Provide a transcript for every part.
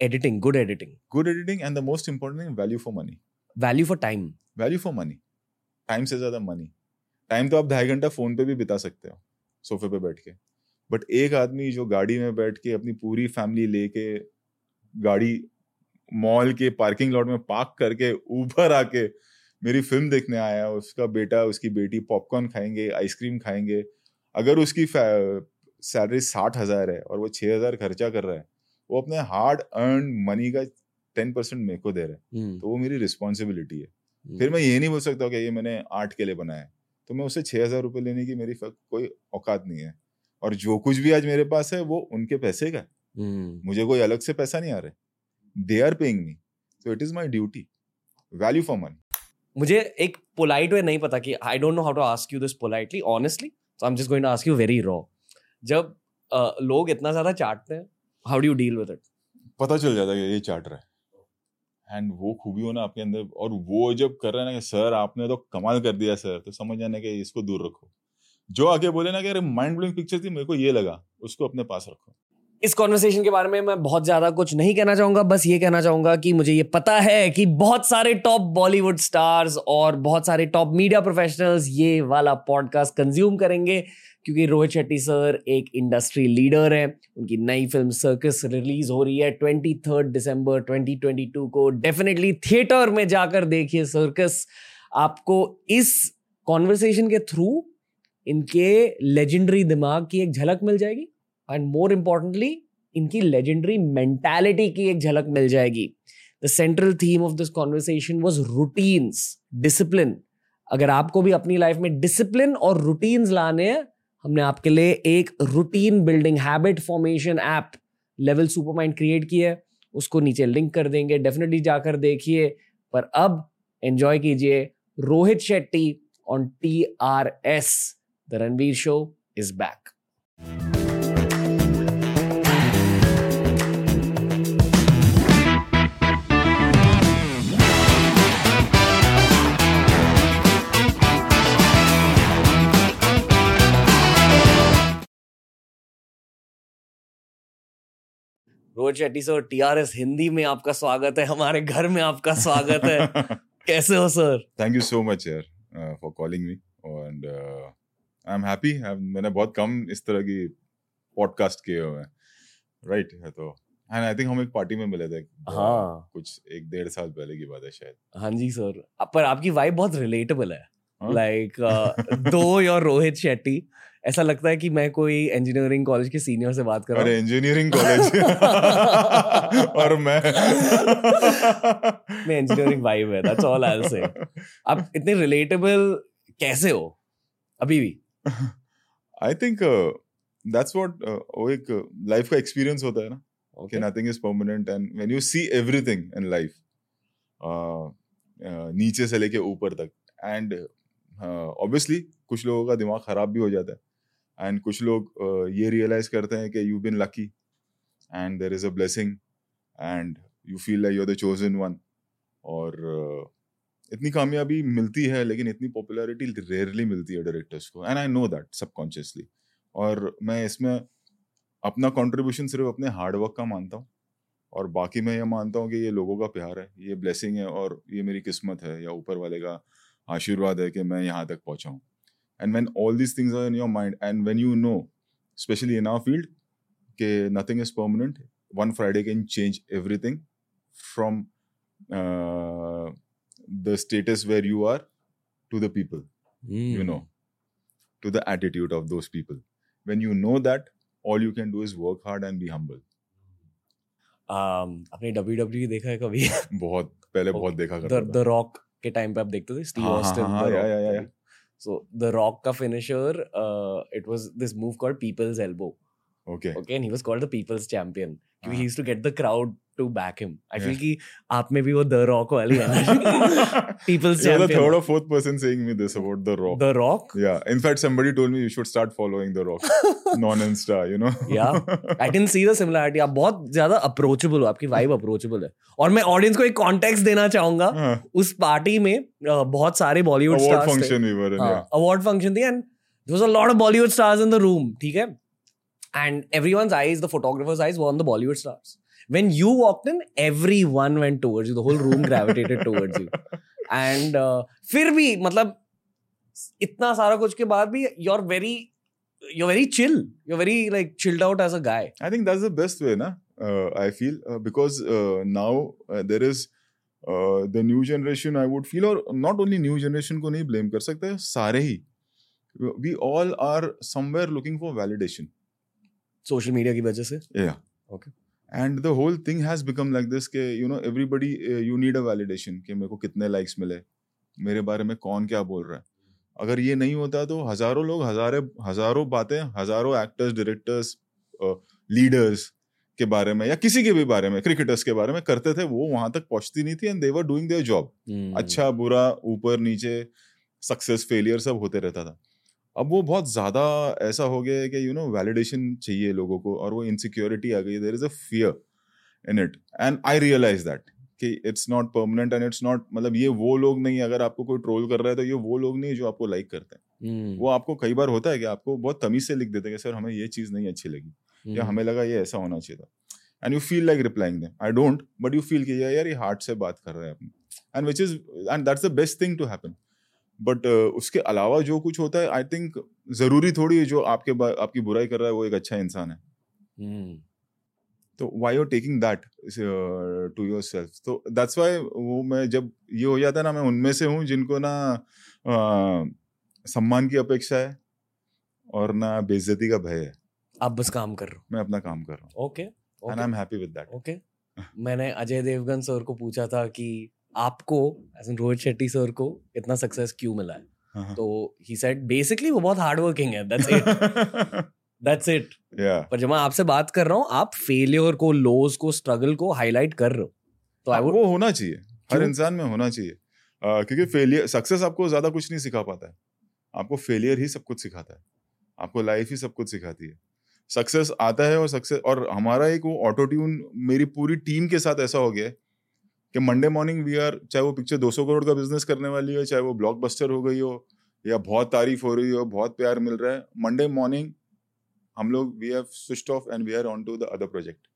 editing good editing. Good editing and the most important thing value for money. Value for time. Value for money time से ज़्यादा money time तो आप ढाई घंटा phone पे भी बिता सकते हो सोफे पे बैठ के. बट एक आदमी जो गाड़ी में बैठ के अपनी पूरी फैमिली लेके गाड़ी मॉल के पार्किंग लॉट में पार्क करके ऊपर आके मेरी फ़िल्म देखने आया उसका बेटा उसकी बेटी पॉपकॉर्न खाएँगे आइसक्रीम खाएँगे. अगर उसकी सैलरी साठ हज़ार है और वो छह हज़ार खर्चा कर रहा है वो अपने हार्ड अर्न मनी का टेन परसेंट मेरे को दे रहा है। हम्म, तो वो मेरी रिस्पॉन्सिबिलिटी है। हम्म, फिर मैं ये नहीं बोल सकता कि ये मैंने आर्ट के लिए बनाया है। तो मैं उससे छह हज़ार रुपये लेने की मेरी कोई औकात नहीं है। और जो कुछ भी आज मेरे पास है वो उनके पैसे का हम्म, मुझे कोई अलग से पैसा नहीं आ रहा है। They are paying me so it is my duty value for money मुझे एक पोलाइट वे नहीं पता कि I don't know how to ask you this politely honestly so I am just going to ask you very raw जब अ, लोग इतना ज़्यादा चाटते हैं how do you deal with it पता चल जाता है ये चार्टर है। एंड वो खूबी हो ना आपके अंदर, और वो जब कर रहे हैं ना कि, सर, आपने तो कमाल कर दिया, सर तो समझ जाने के इसको दूर रखो। जो आगे बोले ना कि, अरे माइंड ब्लोइंग पिक्चर थी, मेरे को ये लगा, उसको अपने पास रखो। इस कॉन्वर्सेशन के बारे में मैं बहुत ज़्यादा कुछ नहीं कहना चाहूँगा, बस ये कहना चाहूँगा कि मुझे ये पता है कि बहुत सारे टॉप बॉलीवुड स्टार्स और बहुत सारे टॉप मीडिया प्रोफेशनल्स ये वाला पॉडकास्ट कंज्यूम करेंगे, क्योंकि रोहित शेट्टी सर एक इंडस्ट्री लीडर है। उनकी नई फ़िल्म सर्कस रिलीज़ हो रही है ट्वेंटी थर्ड दिसंबर 2022 को। डेफिनेटली थिएटर में जाकर देखिए सर्कस आपको इस कॉन्वर्सेशन के थ्रू इनके लेजेंडरी दिमाग की एक झलक मिल जाएगी। एंड मोर इम्पोर्टेंटली इनकी लेजेंडरी मेंटालिटी की एक झलक मिल जाएगी। The central theme of this conversation was routines discipline अगर आपको भी अपनी लाइफ में डिसिप्लिन और रूटीन्स लाने हैं, हमने आपके लिए एक routine building habit formation app level super mind create की है। उसको नीचे लिंक कर देंगे डेफिनेटली जाकर देखिए। पर अब एंजॉय कीजिए Rohit Shetty on T R S the Ranveer show is back Rohit Shetty sir TRS Hindi में आपका स्वागत है हमारे घर में आपका स्वागत है। कैसे हो sir? Thank you so much यार for calling me and I am happy मैंने बहुत कम इस तरह की पॉडकास्ट किए हुए हैं। राइट है तो। एंड आई थिंक हम एक पार्टी में मिले थे। हाँ। कुछ एक डेढ़ साल पहले की बात है शायद। हाँ जी सर। पर आपकी वाइब बहुत रिलेटेबल हाँ? लाइक दो योर रोहित शेट्टी। ऐसा लगता है कि मैं कोई इंजीनियरिंग कॉलेज के सीनियर से बात कर रहा हूँ। इंजीनियरिंग कॉलेज और मैं। मैं इंजीनियरिंग वाइब है दैट्स ऑल आई से आप इतने रिलेटेबल कैसे हो? अभी भी? आई थिंक दैट्स व्हाट वो एक लाइफ का एक्सपीरियंस होता है ना कि okay nothing is permanent and when you see everything in life नीचे से लेके ऊपर तक एंड ऑब्वियसली कुछ लोगों का दिमाग खराब भी हो जाता है। एंड कुछ लोग uh, ये रियलाइज़ करते हैं कि you been lucky and there is a blessing and you feel like you're the chosen one और uh, इतनी कामयाबी मिलती है लेकिन इतनी पॉपुलैरिटी रेयरली मिलती है डायरेक्टर्स को and I know that subconsciously और मैं इसमें अपना कंट्रीब्यूशन सिर्फ़ अपने हार्डवर्क का मानता हूँ और बाकी मैं ये मानता हूँ कि ये लोगों का प्यार है ये ब्लेसिंग है और ये मेरी किस्मत है या ऊपर वाले का आशीर्वाद है कि मैं यहाँ तक पहुँचाऊँ and when all this things are in your mind and when you know specially in our field के nothing is permanent one Friday can change everything from the status where you are to the people you know to the attitude of those people when you know that all you can do is work hard and be humble अपने W W देखा है कभी? बहुत पहले बहुत देखा the rock के time पे आप देखते थे Steve Austin. So the Rock का finisher it was this move called people's elbow okay okay and he was called the people's champion क्योंकि हाँ. he used to get the crowd to back him i feel Yeah. कि आप में भी वो the Rock वाली है people's You're the champion third or fourth person saying me this about the rock the rock yeah in fact somebody told me you should start following the rock non insta you know Yeah. I can see the similarity आप बहुत ज़्यादा approachable हो आपकी vibe approachable है और मैं audience को एक कॉन्टेक्स्ट देना चाहूँगा हाँ, उस पार्टी में अ, बहुत सारे Bollywood award stars function we were in yeah. Award function थी and there was a lot of Bollywood stars in the room ठीक है and everyone's eyes the photographer's eyes were on the Bollywood stars when you walked in everyone went towards you the whole room gravitated towards you and uh, फिर भी मतलब इतना सारा कुछ के बाद भी you're very you're very chill you're very like chilled out as a guy I think that's the best way, na? Uh, I feel uh, because uh, now uh, there is uh, the new generation. I would feel, or not only new generation को नहीं blame कर सकते, सारे ही. We all are somewhere looking for validation. Social media की वजह से Yeah. Okay. And the whole thing has become like this कि know everybody uh, you need a validation कि मेरे को कितने लाइक्स मिले, मेरे बारे में कौन क्या बोल रहा है. अगर ये नहीं होता तो हज़ारों लोग हजारे हज़ारों बातें हज़ारों एक्टर्स डायरेक्टर्स लीडर्स के बारे में या किसी के भी बारे में क्रिकेटर्स के बारे में करते थे वो वहाँ तक पहुँचती नहीं थी and they were doing their job. अच्छा बुरा ऊपर नीचे सक्सेस फेलियर सब होते रहता था अब वो बहुत ज़्यादा ऐसा हो गया है कि यू नो वैलिडेशन चाहिए लोगों को और वो इनसिक्योरिटी आ गई there is a fear in it and I realise that कि it's not permanent and it's not मतलब ये वो लोग नहीं अगर आपको कोई ट्रोल कर रहा है तो ये वो लोग नहीं जो आपको लाइक करते हैं Hmm. वो आपको कई बार होता है कि आपको बहुत तमीज से लिख देते हैं कि सर हमें ये चीज़ नहीं अच्छी लगी hmm. या Hmm. हमें लगा ये ऐसा होना चाहिए था and you feel like replying them I don't but you feel कि यार यार ये हार्ट से बात कर रहे हैं अपने and which is and that's the best thing to happen but उसके अलावा जो कुछ होता है आई थिंक ज़रूरी थोड़ी है जो आपके आपकी बुराई कर रहा है वो एक अच्छा इंसान है। Hmm. तो why are taking that to yourself तो दैट्स वाई वो मैं जब ये हो जाता है ना मैं उनमें से हूँ जिनको ना uh, सम्मान की अपेक्षा है और ना बेइज्जती का भय है। आप बस काम कर रहे हो। मैं अपना काम कर रहा हूँ। हो okay and I am happy with that okay मैंने अजय देवगन सर को पूछा था कि आपको as in Rohit Shetty sir को इतना सक्सेस क्यों मिला है? तो ही सेड बेसिकली वो बहुत हार्ड वर्किंग है दैट्स इट दैट्स इट पर जब मैं आपसे बात कर रहा हूँ आप फेलियर को लोज को स्ट्रगल को हाईलाइट कर रहे हो तो आई वो होना चाहिए। हर इंसान में होना चाहिए। क्योंकि फेलियर सक्सेस आपको ज़्यादा कुछ नहीं सिखा पाता है। आपको फेलियर ही सब कुछ सिखाता है। आपको लाइफ ही सब कुछ सिखाती है। सक्सेस आता है और सक्सेस और हमारा एक वो ऑटो ट्यून मेरी पूरी टीम के साथ ऐसा हो गया है कि मंडे मॉर्निंग वी आर चाहे वो पिक्चर 200 करोड़ का बिज़नेस करने वाली हो चाहे वो ब्लॉकबस्टर हो गई हो या बहुत तारीफ़ हो रही हो बहुत प्यार मिल रहा है मंडे मॉर्निंग हम लोग we have switched off and we are on to the other project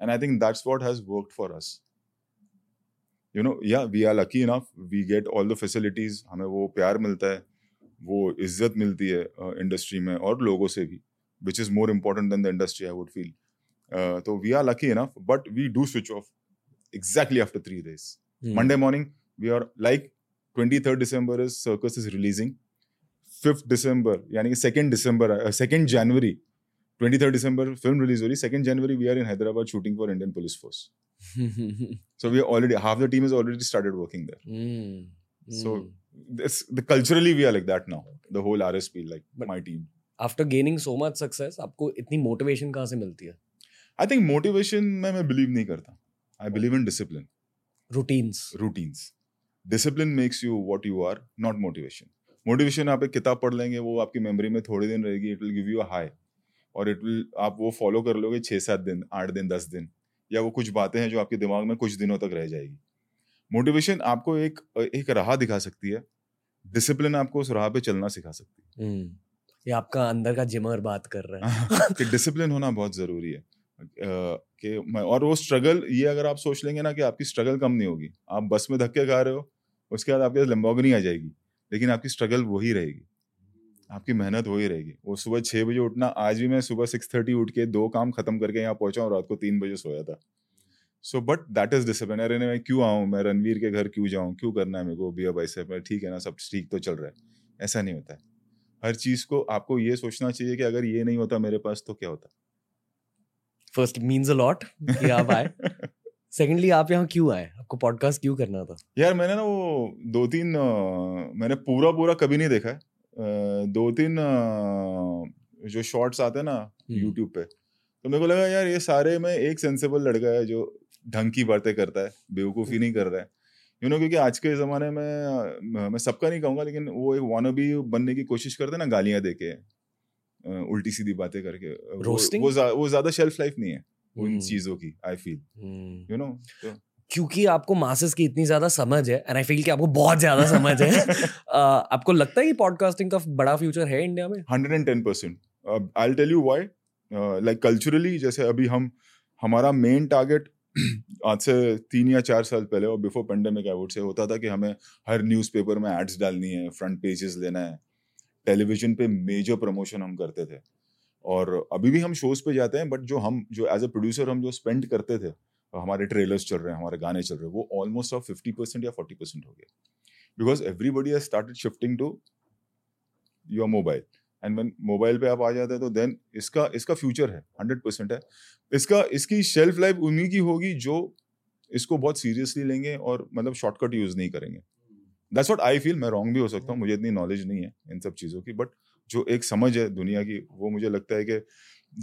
and I think that's what has worked for us you know yeah we are lucky enough we get all the facilities हमें वो प्यार मिलता है वो इज़्ज़त मिलती है industry uh, में और लोगों से भी which is more important than the industry I would feel तो we are lucky enough but we do switch off exactly after three days. Hmm. Monday morning, we are like 23rd December is Circus is releasing. 5th December, yani 2nd December, uh, 2nd January, 23rd December film release हो रही 2nd January we are in Hyderabad shooting for Indian Police Force. So we are already half the team has already started working there. Hmm. So Hmm. this the culturally we are like that now. The whole RSP like But- my team. After gaining so much success आपको इतनी motivation कहाँ से मिलती है I think motivation में मैं believe नहीं करता. I believe in discipline. Routines routines. Discipline makes you what you are, not motivation. Motivation आप एक किताब पढ़ लेंगे वो आपकी मेमोरी में थोड़े दिन रहेगी it will give you a high और इट विल आप वो फॉलो कर लोगे छः सात दिन आठ दिन दस दिन या वो कुछ बातें हैं जो आपके दिमाग में कुछ दिनों तक रह जाएगी। मोटिवेशन आपको एक एक राह दिखा सकती है। डिसिप्लिन आपको उस राह पे चलना सिखा सकती है। ये आपका अंदर का जिमर बात कर रहा है। कि डिसिप्लिन होना बहुत ज़रूरी है। कि मैं, और वो स्ट्रगल ये अगर आप सोच लेंगे ना कि आपकी स्ट्रगल कम नहीं होगी, आप बस में धक्के खा रहे हो, उसके बाद आपके लंबोगनी आ जाएगी, लेकिन आपकी स्ट्रगल वही रहेगी, आपकी मेहनत वही रहेगी। वो सुबह छः बजे उठना, आज भी मैं सुबह सिक्स थर्टी उठ के दो काम खत्म करके यहाँ पहुँचा और रात को तीन बजे सोया था। So but that is discipline अरे मैं क्यों आऊँ, मैं रणवीर के घर क्यों जाऊँ, क्यों करना है मेरे को बिया बाई से ठीक है ना, सब ठीक तो चल रहा है, ऐसा नहीं होता है। हर चीज़ को आपको ये सोचना चाहिए कि अगर ये नहीं होता मेरे पास तो क्या होता? फ़र्स्ट मीन्स अ लॉट कि आप आए। सेकेंडली आप यहाँ क्यों आए? आपको पॉडकास्ट क्यों करना था? यार मैंने ना वो दो तीन मैंने पूरा पूरा कभी नहीं देखा है। दो तीन जो शॉर्ट्स आते हैं ना हम्म। यूट्यूब पे तो मेरे को लगा यार ये सारे में एक सेंसेबल लड़का है जो ढंग की बातें करता है बेवकूफ़ी नहीं कर रहा है। यू नो क्योंकि आज के ज़माने में मैं सबका नहीं कहूँगा लेकिन वो एक वानबी बनने की कोशिश करते हैं ना गालियाँ दे के अ, उल्टी सीधी बातें करके वो- वो वो ज़्यादा शेल्फ लाइफ नहीं है उन हम्म। चीज़ों की I feel Hmm. You know क्योंकि आपको मासेस की इतनी ज़्यादा समझ है एंड आई फील कि आपको बहुत ज़्यादा समझ है आपको लगता है कि पॉडकास्टिंग का बड़ा फ्यूचर है इंडिया में hundred and ten percent I tell you why like culturally जैसे अभी हम हमारा मेन टारगेट आज से तीन या चार साल पहले और बिफोर पेंडेमिक आई वुड से होता था कि हमें हर न्यूज़पेपर में एड्स डालनी है फ्रंट पेजेस लेना है टेलीविज़न पे मेजर प्रमोशन हम करते थे। और अभी भी हम शोज़ पे जाते हैं बट जो हम, जो एज अ प्रोड्यूसर हम जो स्पेंड करते थे हमारे ट्रेलर्स चल रहे हैं, हमारे गाने चल रहे हैं, वो ऑलमोस्ट ऑफ़ फिफ्टी परसेंट या फोर्टी परसेंट हो गया। Because everybody has started shifting to your mobile and when mobile पे आप आ जाते हैं तो देन इसका इसका फ्यूचर है हंड्रेड परसेंट है। इसका, इसकी शेल्फ लाइफ उन्हीं की होगी जो इसको बहुत सीरियसली लेंगे और मतलब शॉर्टकट यूज़ नहीं करेंगे। दैट्स वॉट आई फील मैं रॉन्ग भी हो सकता हूँ मुझे इतनी नॉलेज नहीं है इन सब चीज़ों की बट जो एक समझ है दुनिया की वो मुझे लगता है कि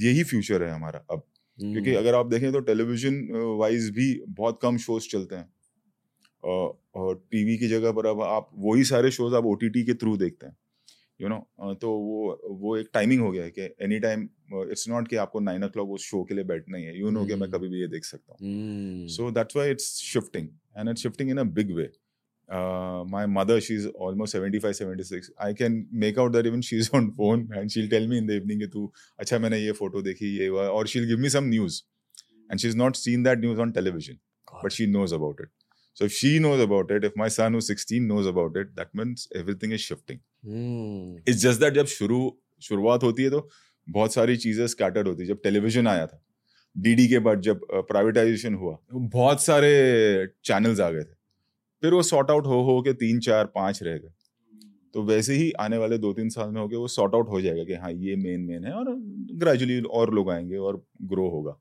यही फ्यूचर है हमारा अब। क्योंकि हम्म। अगर आप देखें तो टेलीविज़न वाइज भी बहुत कम शोज़ चलते हैं। और- और टीवी की जगह पर अब आप वही सारे शोज़ आप ओटीटी के थ्रू देखते हैं। यू you नो know, तो वो वो एक टाइमिंग हो गया है कि एनी टाइम इट्स नॉट कि आपको नाइन ओ क्लॉक उस शो के लिए बैठना ही है। यू नो कि मैं हम्म। कभी भी ये देख सकता हूँ। So so why why it's shifting and it's shifting in a big way uh, my mother she's almost 75 76 i can make out that even she's on phone and she'll tell me in the evening कि तू अच्छा मैंने ये photo देखी ये हुआ और she'll give me some news and she's not seen that news on television God. but she knows about it so if she knows about it if my son who's 16 knows about it that means everything is shifting हम्म। It's just that जब शुरू शुरुआत होती है तो बहुत सारी चीज़ें स्कैटर्ड होती है जब टेलीविज़न आया था डीडी के बाद जब प्राइवेटाइजेशन हुआ तो बहुत सारे चैनल्स आ गए थे फिर वो सॉर्ट आउट हो हो के तीन चार पाँच रह गए। तो वैसे ही आने वाले दो तीन साल में हो गए वो सॉर्ट आउट हो जाएगा कि हाँ ये मेन मेन है और ग्रेजुअली और लोग आएँगे और ग्रो होगा।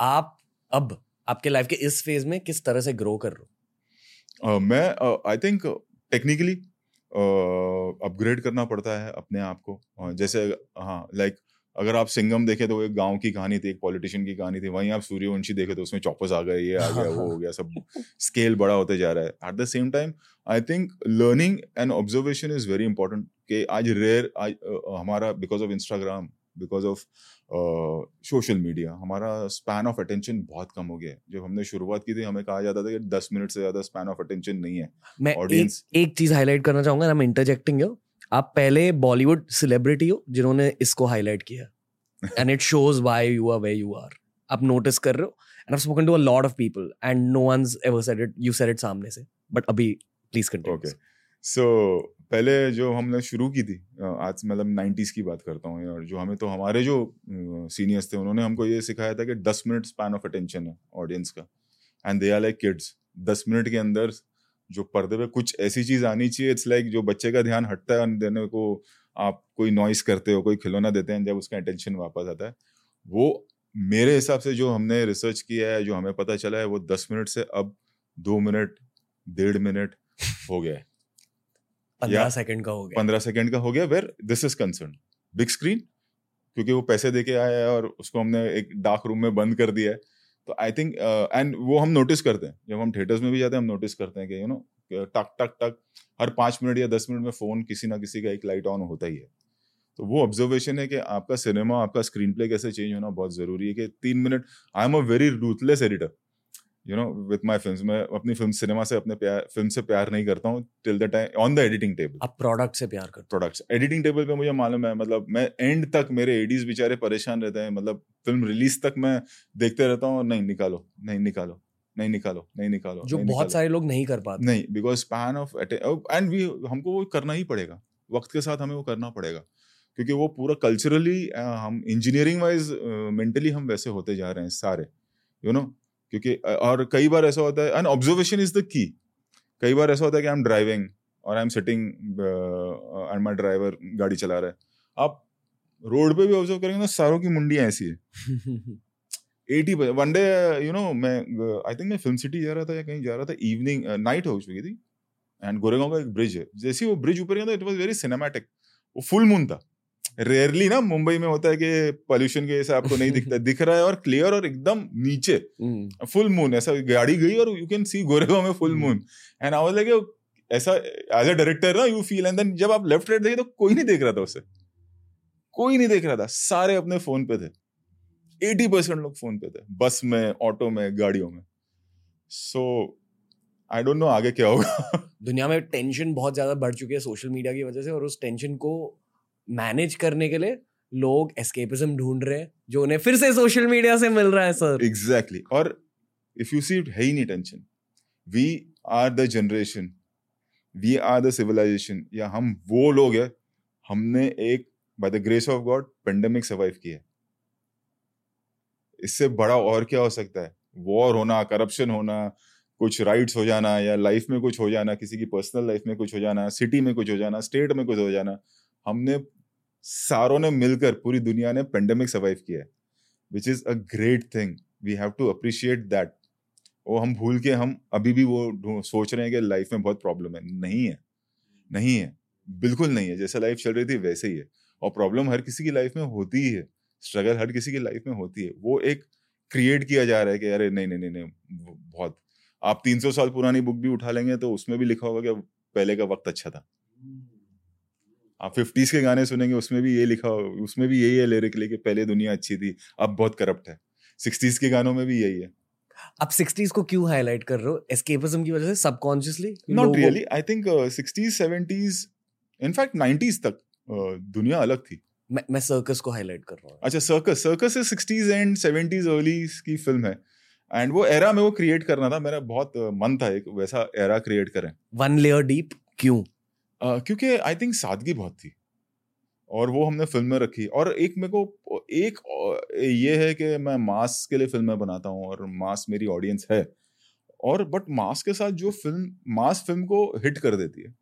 आप अब आपके लाइफ के इस फ़ेज़ में किस तरह से ग्रो कर रहे हो? अ, मैं आई थिंक टेक्निकली अपग्रेड करना पड़ता है अपने आप को। अ, जैसे हाँ लाइक अगर आप सिंगम देखे तो एक गाँव की कहानी थी एक पॉलिटिशियन की कहानी थी वहीं आप सूर्यवंशी देखे तो उसमें चॉपर्स आ गए ये आ गया वो हो गया सब स्केल बड़ा होते जा रहा है। At the same time I think learning and observation is very important कि आज रेयर आज अ, हमारा because of Instagram because of social media हमारा स्पैन ऑफ़ अटेंशन बहुत कम हो गया है। जब हमने शुरुआत की थी हमें कहा जाता था कि दस मिनट से ज़्यादा स्पैन ऑफ़ अटेंशन नहीं है। मैं एक, Audience- एक चीज़ हाईलाइट करना चाहूँगा आई एम इंटरजेक्टिंग यू आप पहले बॉलीवुड सेलिब्रिटी हो जिन्होंने इसको हाईलाइट किया। And it shows why you are way you are आप नोटिस कर रहे हो and I spoken to a lot of people and no one's ever said it you said it सामने से बट अभी प्लीज़ कंटिन्यू ओके सो पहले जो हमने शुरू की थी आज मतलब नाइन्टीज की बात करता हूँ, और जो हमें तो हमारे जो सीनियर्स थे, उन्होंने हमको ये सिखाया था कि दस मिनट स्पैन ऑफ़ अटेंशन है ऑडियंस का। And they are like kids दस मिनट के अंदर जो पर्दे पे कुछ ऐसी चीज़ आनी चाहिए इट्स लाइक जो बच्चे का ध्यान हटता है देने को आप कोई नॉइस करते हो कोई खिलौना देते हैं जब उसका अटेंशन वापस आता है वो मेरे हिसाब से जो हमने रिसर्च किया है जो हमें पता चला है वो दस मिनट से अब दो मिनट डेढ़ मिनट हो गया है। पंद्रह सेकंड का हो गया। पंद्रह सेकंड का हो गया where this is concern big screen क्योंकि वो पैसे दे के आया है और उसको हमने एक डार्क रूम में बंद कर दिया है। तो आई थिंक एंड वो हम नोटिस करते हैं। जब हम थिएटर्स में भी जाते हैं हम नोटिस करते हैं कि यू नो टक टक टक हर पाँच मिनट या दस मिनट में फ़ोन किसी ना किसी का एक लाइट ऑन होता ही है। तो वो ऑब्जर्वेशन है कि आपका सिनेमा आपका स्क्रीन प्ले कैसे चेंज होना बहुत ज़रूरी है कि तीन minute I am a very ruthless editor you know with my film मैं अपनी फ़िल्म सिनेमा से अपने प्यार फ़िल्म से प्यार नहीं करता हूँ till the time on the editing table आप प्रोडक्ट से प्यार करते प्रोडक्ट्स एडिटिंग टेबल पे मुझे मालूम है मतलब मैं एंड तक मेरे एडीज बेचारे परेशान रहते हैं मतलब फ़िल्म रिलीज़ तक मैं देखते रहता हूँ नहीं निकालो नहीं निकालो नहीं निकालो नहीं निकालो जो नहीं बहुत निकालो। सारे लोग नहीं कर पाते। नहीं because span of and we हमको वो करना ही पड़ेगा। वक्त के साथ हमें वो करना पड़ेगा। क्योंकि वो पूरा कल्चरली हम इंजीनियरिंग वाइज मेंटली हम वैसे होते जा रहे हैं सारे यू नो क्योंकि और कई बार ऐसा होता है and observation is the key कई बार ऐसा होता है कि आई एम ड्राइविंग और I am sitting and my driver गाड़ी चला रहा है। आप रोड पे भी ऑब्ज़र्व करेंगे ना सारों की मुंडियाँ ऐसी है। Eighty percent one day you know मैं आई थिंक मैं फ़िल्म सिटी जा रहा था या कहीं जा रहा था इवनिंग नाइट हो चुकी थी। एंड गोरेगांव का एक ब्रिज है। जैसे ही वो ब्रिज ऊपर गया था इट वाज वेरी सिनेमैटिक वो फुल मून था। रेयरली ना मुंबई में होता है कि पॉल्यूशन की वजह से आपको नहीं दिखता दिख रहा है और क्लियर और एकदम नीचे। हम्म, फुल मून ऐसा गाड़ी गई और यू कैन सी गोरेगांव में full moon and I was like ऐसा एज अ डायरेक्टर ना यू फील एंड देन जब आप लेफ़्ट राइट देखे तो कोई नहीं देख रहा था उसे। कोई नहीं देख रहा था। सारे अपने फ़ोन पे थे। एटी परसेंट लोग फ़ोन पे थे। बस में ऑटो में गाड़ियों में। सो आई डोंट नो आगे क्या होगा। दुनिया में टेंशन बहुत ज़्यादा बढ़ चुकी है सोशल मीडिया की वजह से और उस टेंशन को मैनेज करने के लिए लोग एस्केपिज्म ढूंढ रहे हैं जो उन्हें फिर से सोशल मीडिया से मिल रहा है सर एग्जैक्टली exactly. और इफ़ यू सी है ही नहीं tension we are the generation we are the civilization या हम वो लोग हैं हमने एक by the grace of God pandemic survive किया इससे बड़ा और क्या हो सकता है? वॉर होना करप्शन होना, कुछ राइट्स हो जाना या लाइफ में कुछ हो जाना, किसी की पर्सनल लाइफ में कुछ हो जाना सिटी में कुछ हो जाना स्टेट में कुछ हो जाना, हमने सारों ने मिलकर पूरी दुनिया ने पेंडेमिक सर्वाइव किया है which is a great thing we have to appreciate that वो हम भूल के हम अभी भी वो सोच रहे हैं कि लाइफ में बहुत प्रॉब्लम है। नहीं है। नहीं है। बिल्कुल नहीं है जैसे लाइफ चल रही थी वैसे ही है। और प्रॉब्लम हर किसी की लाइफ में होती ही है। स्ट्रगल हर किसी की लाइफ में होती है। वो एक क्रिएट किया जा रहा है कि अरे नहीं नहीं नहीं नहीं बहुत आप 300 साल पुरानी बुक भी उठा लेंगे तो उसमें भी लिखा होगा कि पहले का वक्त अच्छा था। आप फिफ्टीज के गाने सुनेंगे उसमें भी ये लिखा होगा उसमें भी यही है लिरिकली कि पहले दुनिया अच्छी थी अब बहुत करप्ट है। सिक्सटीज के गानों में भी यही है। आप सिक्सटीज को क्यों हाईलाइट कर रहे हो? एस्केपिज्म की वजह से subconsciously not really I think sixties seventies in fact nineties तक दुनिया अलग थी। मैं मैं सर्कस को हाईलाइट कर रहा हूँ। अच्छा circus circus sixties and seventies early की फ़िल्म है। एंड वो एरा में वो क्रिएट करना था मेरा बहुत मन था एक वैसा एरा क्रिएट करें। वन लेयर डीप क्यों? uh, क्योंकि आई थिंक सादगी बहुत थी। और वो हमने फ़िल्म में रखी। और एक मेरे को एक ये है कि मैं मास के लिए फ़िल्में बनाता हूँ और मास मेरी ऑडियंस है। और बट मास के साथ जो फ़िल्म मास फ़िल्म को हिट कर देती है।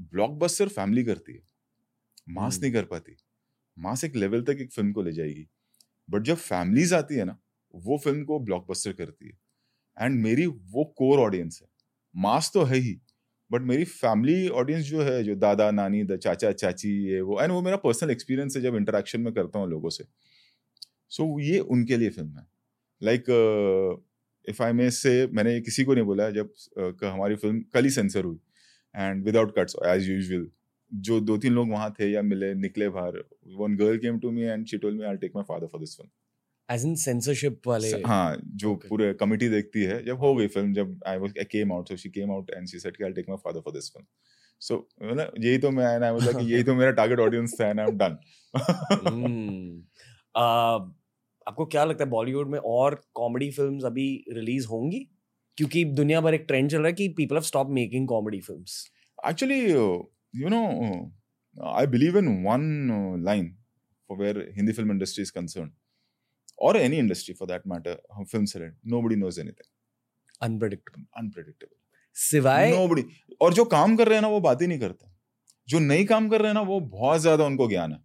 ब्लॉकबस्टर फैमिली करती है। मास नहीं कर पाती। मास एक लेवल तक एक फ़िल्म को ले जाएगी। बट जब फैमिलीज़ आती है ना वो फ़िल्म को ब्लॉकबस्टर करती है। एंड मेरी वो कोर ऑडियंस है। मास तो है ही। बट मेरी फैमिली ऑडियंस जो है जो दादा नानी द चाचा चाची ये वो एंड वो मेरा पर्सनल एक्सपीरियंस है जब इंटरेक्शन में करता हूँ लोगों से। सो so, ये उनके लिए फ़िल्म है। लाइक इफ़ आई मे से मैंने किसी को नहीं बोला जब uh, हमारी फ़िल्म कल ही सेंसर हुई। And without cuts as usual जो दो तीन लोग वहाँ थे या मिले निकले बाहर one girl came to me and she told me I take my father for this film as in censorship वाले हाँ जो okay. पूरे कमिटी देखती है जब हो गई फ़िल्म जब I was I came out so she came out and she said कि I take my father for this film so मतलब यही तो मैं एंड आई वाज लाइक यही तो मेरा टारगेट ऑडियंस था एंड आई एम डन आपको क्या लगता है बॉलीवुड में और कॉमेडी फिल्म्स अभी रिलीज़ होंगी? क्योंकि दुनिया भर एक ट्रेंड चल रहा है कि people have stop making comedy films actually you know I believe in one line for where Hindi film industry is concerned or any industry for that matter, film से nobody knows anything. Unpredictable. Unpredictable. सिवाय nobody और जो काम कर रहे हैं ना वो बात ही नहीं करते जो नहीं काम कर रहे हैं ना वो बहुत ज़्यादा उनको ज्ञान है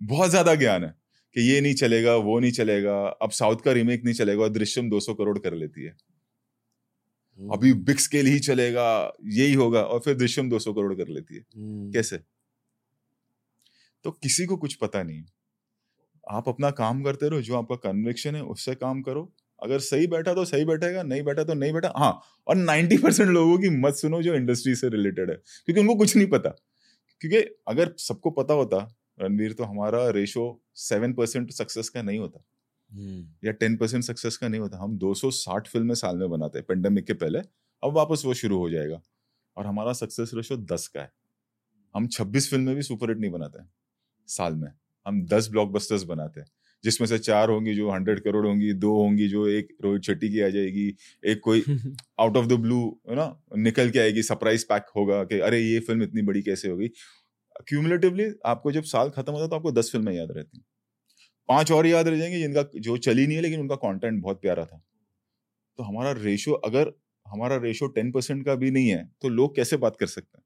बहुत ज़्यादा ज्ञान है कि ये नहीं चलेगा वो नहीं चलेगा अब साउथ का रीमेक नहीं चलेगा दृश्यम 200 करोड़ कर लेती है. अभी बिग स्केल ही चलेगा यही होगा और फिर दृश्यम 200 करोड़ कर लेती है। hmm. कैसे? तो किसी को कुछ पता नहीं। आप अपना काम करते रहो जो आपका कन्विक्शन है उससे काम करो। अगर सही बैठा तो सही बैठेगा नहीं बैठा तो नहीं बैठा। हाँ और नाइन्टी परसेंट लोगों की मत सुनो जो इंडस्ट्री से रिलेटेड है क्योंकि उनको कुछ नहीं पता। क्योंकि अगर सबको पता होता रणवीर तो हमारा रेशो सेवन परसेंट सक्सेस का नहीं होता. या टेन परसेंट सक्सेस का नहीं होता। हम 260 फ़िल्में साल में बनाते हैं पेंडेमिक के पहले अब वापस वो शुरू हो जाएगा। और हमारा सक्सेस रेशो दस का है। हम छब्बीस फ़िल्में भी सुपर हिट नहीं बनाते हैं साल में। हम दस ब्लॉकबस्टर्स बनाते हैं जिसमें से चार होंगी जो हंड्रेड करोड़ होंगी दो होंगी जो एक रोहित शेट्टी की आ जाएगी एक कोई आउट ऑफ़ द ब्लू है ना निकल के आएगी सरप्राइज़ पैक होगा कि अरे ये फ़िल्म इतनी बड़ी कैसे होगी? क्यूमुलेटिवली आपको जब साल खत्म होता है तो आपको दस फ़िल्में याद रहती पाँच और याद रह जाएँगे जिनका जो चली नहीं है लेकिन उनका कंटेंट बहुत प्यारा था। तो हमारा रेशो अगर हमारा रेशो टेन परसेंट का भी नहीं है तो लोग कैसे बात कर सकते हैं?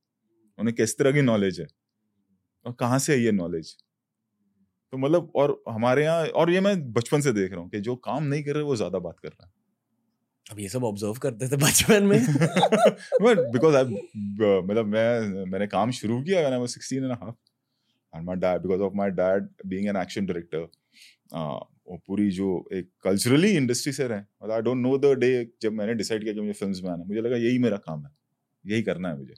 उन्हें किस तरह की नॉलेज है? और कहाँ से है ये नॉलेज तो मतलब और हमारे यहाँ और ये मैं बचपन से देख रहा हूँ कि जो काम नहीं कर रहे वो ज़्यादा बात कर रहा है। अब ये सब ऑब्ज़र्व करते थे बचपन में। बिकॉज़ आई मतलब मैं मैंने काम शुरू किया I was 16 and half and my dad because of my dad being an action director वो पूरी जो एक कल्चरली इंडस्ट्री से रहे। मतलब I don't know the day जब मैंने डिसाइड किया कि मुझे फिल्म्स में आना मुझे लगा यही मेरा काम है। यही करना है मुझे।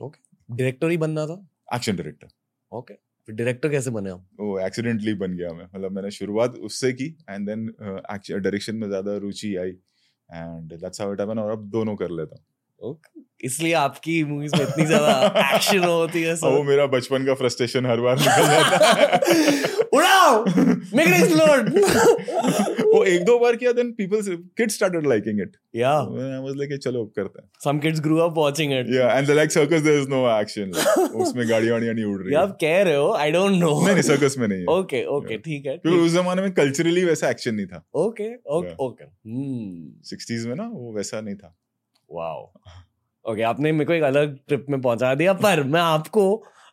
ओके डायरेक्टर ही बनना था? एक्शन डायरेक्टर ओके फिर डायरेक्टर कैसे बने आप वो एक्सीडेंटली बन गया मैं। मतलब मैंने शुरुआत उससे की एंड देन डायरेक्शन में ज़्यादा रुचि आई and that's how it happened और अब दोनों कर लेता हूँ। Okay. इसलिए आपकी मूवीज़ में इतनी ज़्यादा एक्शन होती है वो मेरा बचपन का फ्रस्ट्रेशन हर बार निकल जाता है। उड़ाओ मेक इट एक्सप्लोड वो एक दो बार किया then people kids started liking it या आई वाज लाइक चलो करते हैं. Some kids grew up watching it या and like circus there is no action उसमें गाड़ियाँ वाड़ियाँ नहीं उड़ रही। आप कह रहे हो आई डोंट नो नहीं नहीं सर्कस में नहीं है। ओके ओके ठीक है क्योंकि उस जमाने में कल्चरली वैसा एक्शन नहीं था। Okay okay Yeah. हम्म 60s में ना वो वैसा नहीं था। वाओ ओके आपने मेरे को एक अलग ट्रिप में पहुँचा दिया पर मैं आपको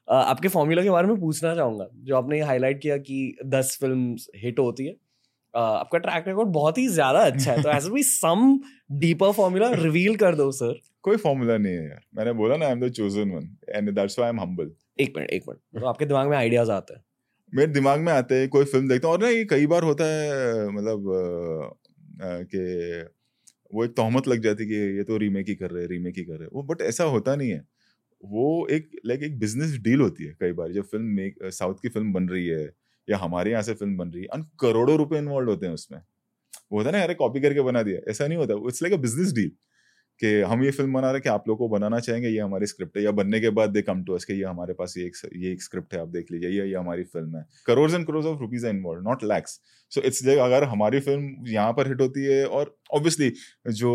आपके फॉर्मूला के बारे में पूछना चाहूँगा जो आपने हाईलाइट किया कि दस फ़िल्म हिट होती है। अ, आपका ट्रैक रिकॉर्ड बहुत ही ज़्यादा अच्छा है तो ऐसा भी सम डीपर फॉर्मूला रिवील कर दो सर कोई फॉर्मूला नहीं है यार। मैंने बोला ना I am the chosen one and that's why I am humble एक मिनट एक मिनट। तो आपके दिमाग में आइडियाज़ आते हैं। मेरे दिमाग में आते हैं कोई फ़िल्म देखता हूँ और ना ये कई बार होता है मतलब कि वो एक तोहमत लग जाती है कि ये तो रीमेक ही कर रहे हैं रीमेक ही कर रहे हैं। वो बट ऐसा होता नहीं है। वो एक लाइक एक बिज़नेस डील होती है कई बार, जब फ़िल्म मेक साउथ की फ़िल्म बन रही है, या हमारे यहाँ से फ़िल्म बन रही है करोड़ों रुपए इन्वॉल्व होते हैं उसमें। वो होता है ना, अरे कॉपी करके बना दिया। ऐसा नहीं होता। It's like a business deal कि हम ये फ़िल्म बना रहे कि आप लोग को बनाना चाहेंगे, ये हमारी स्क्रिप्ट है, या बनने के बाद दे कम टू अस कि ये हमारे पास ये एक ये एक स्क्रिप्ट है, आप देख लीजिए, ये ये हमारी फ़िल्म है। Crore and crore of rupees involve not lakhs so it's like अगर हमारी फ़िल्म यहाँ पर हिट होती है और ऑब्वियसली जो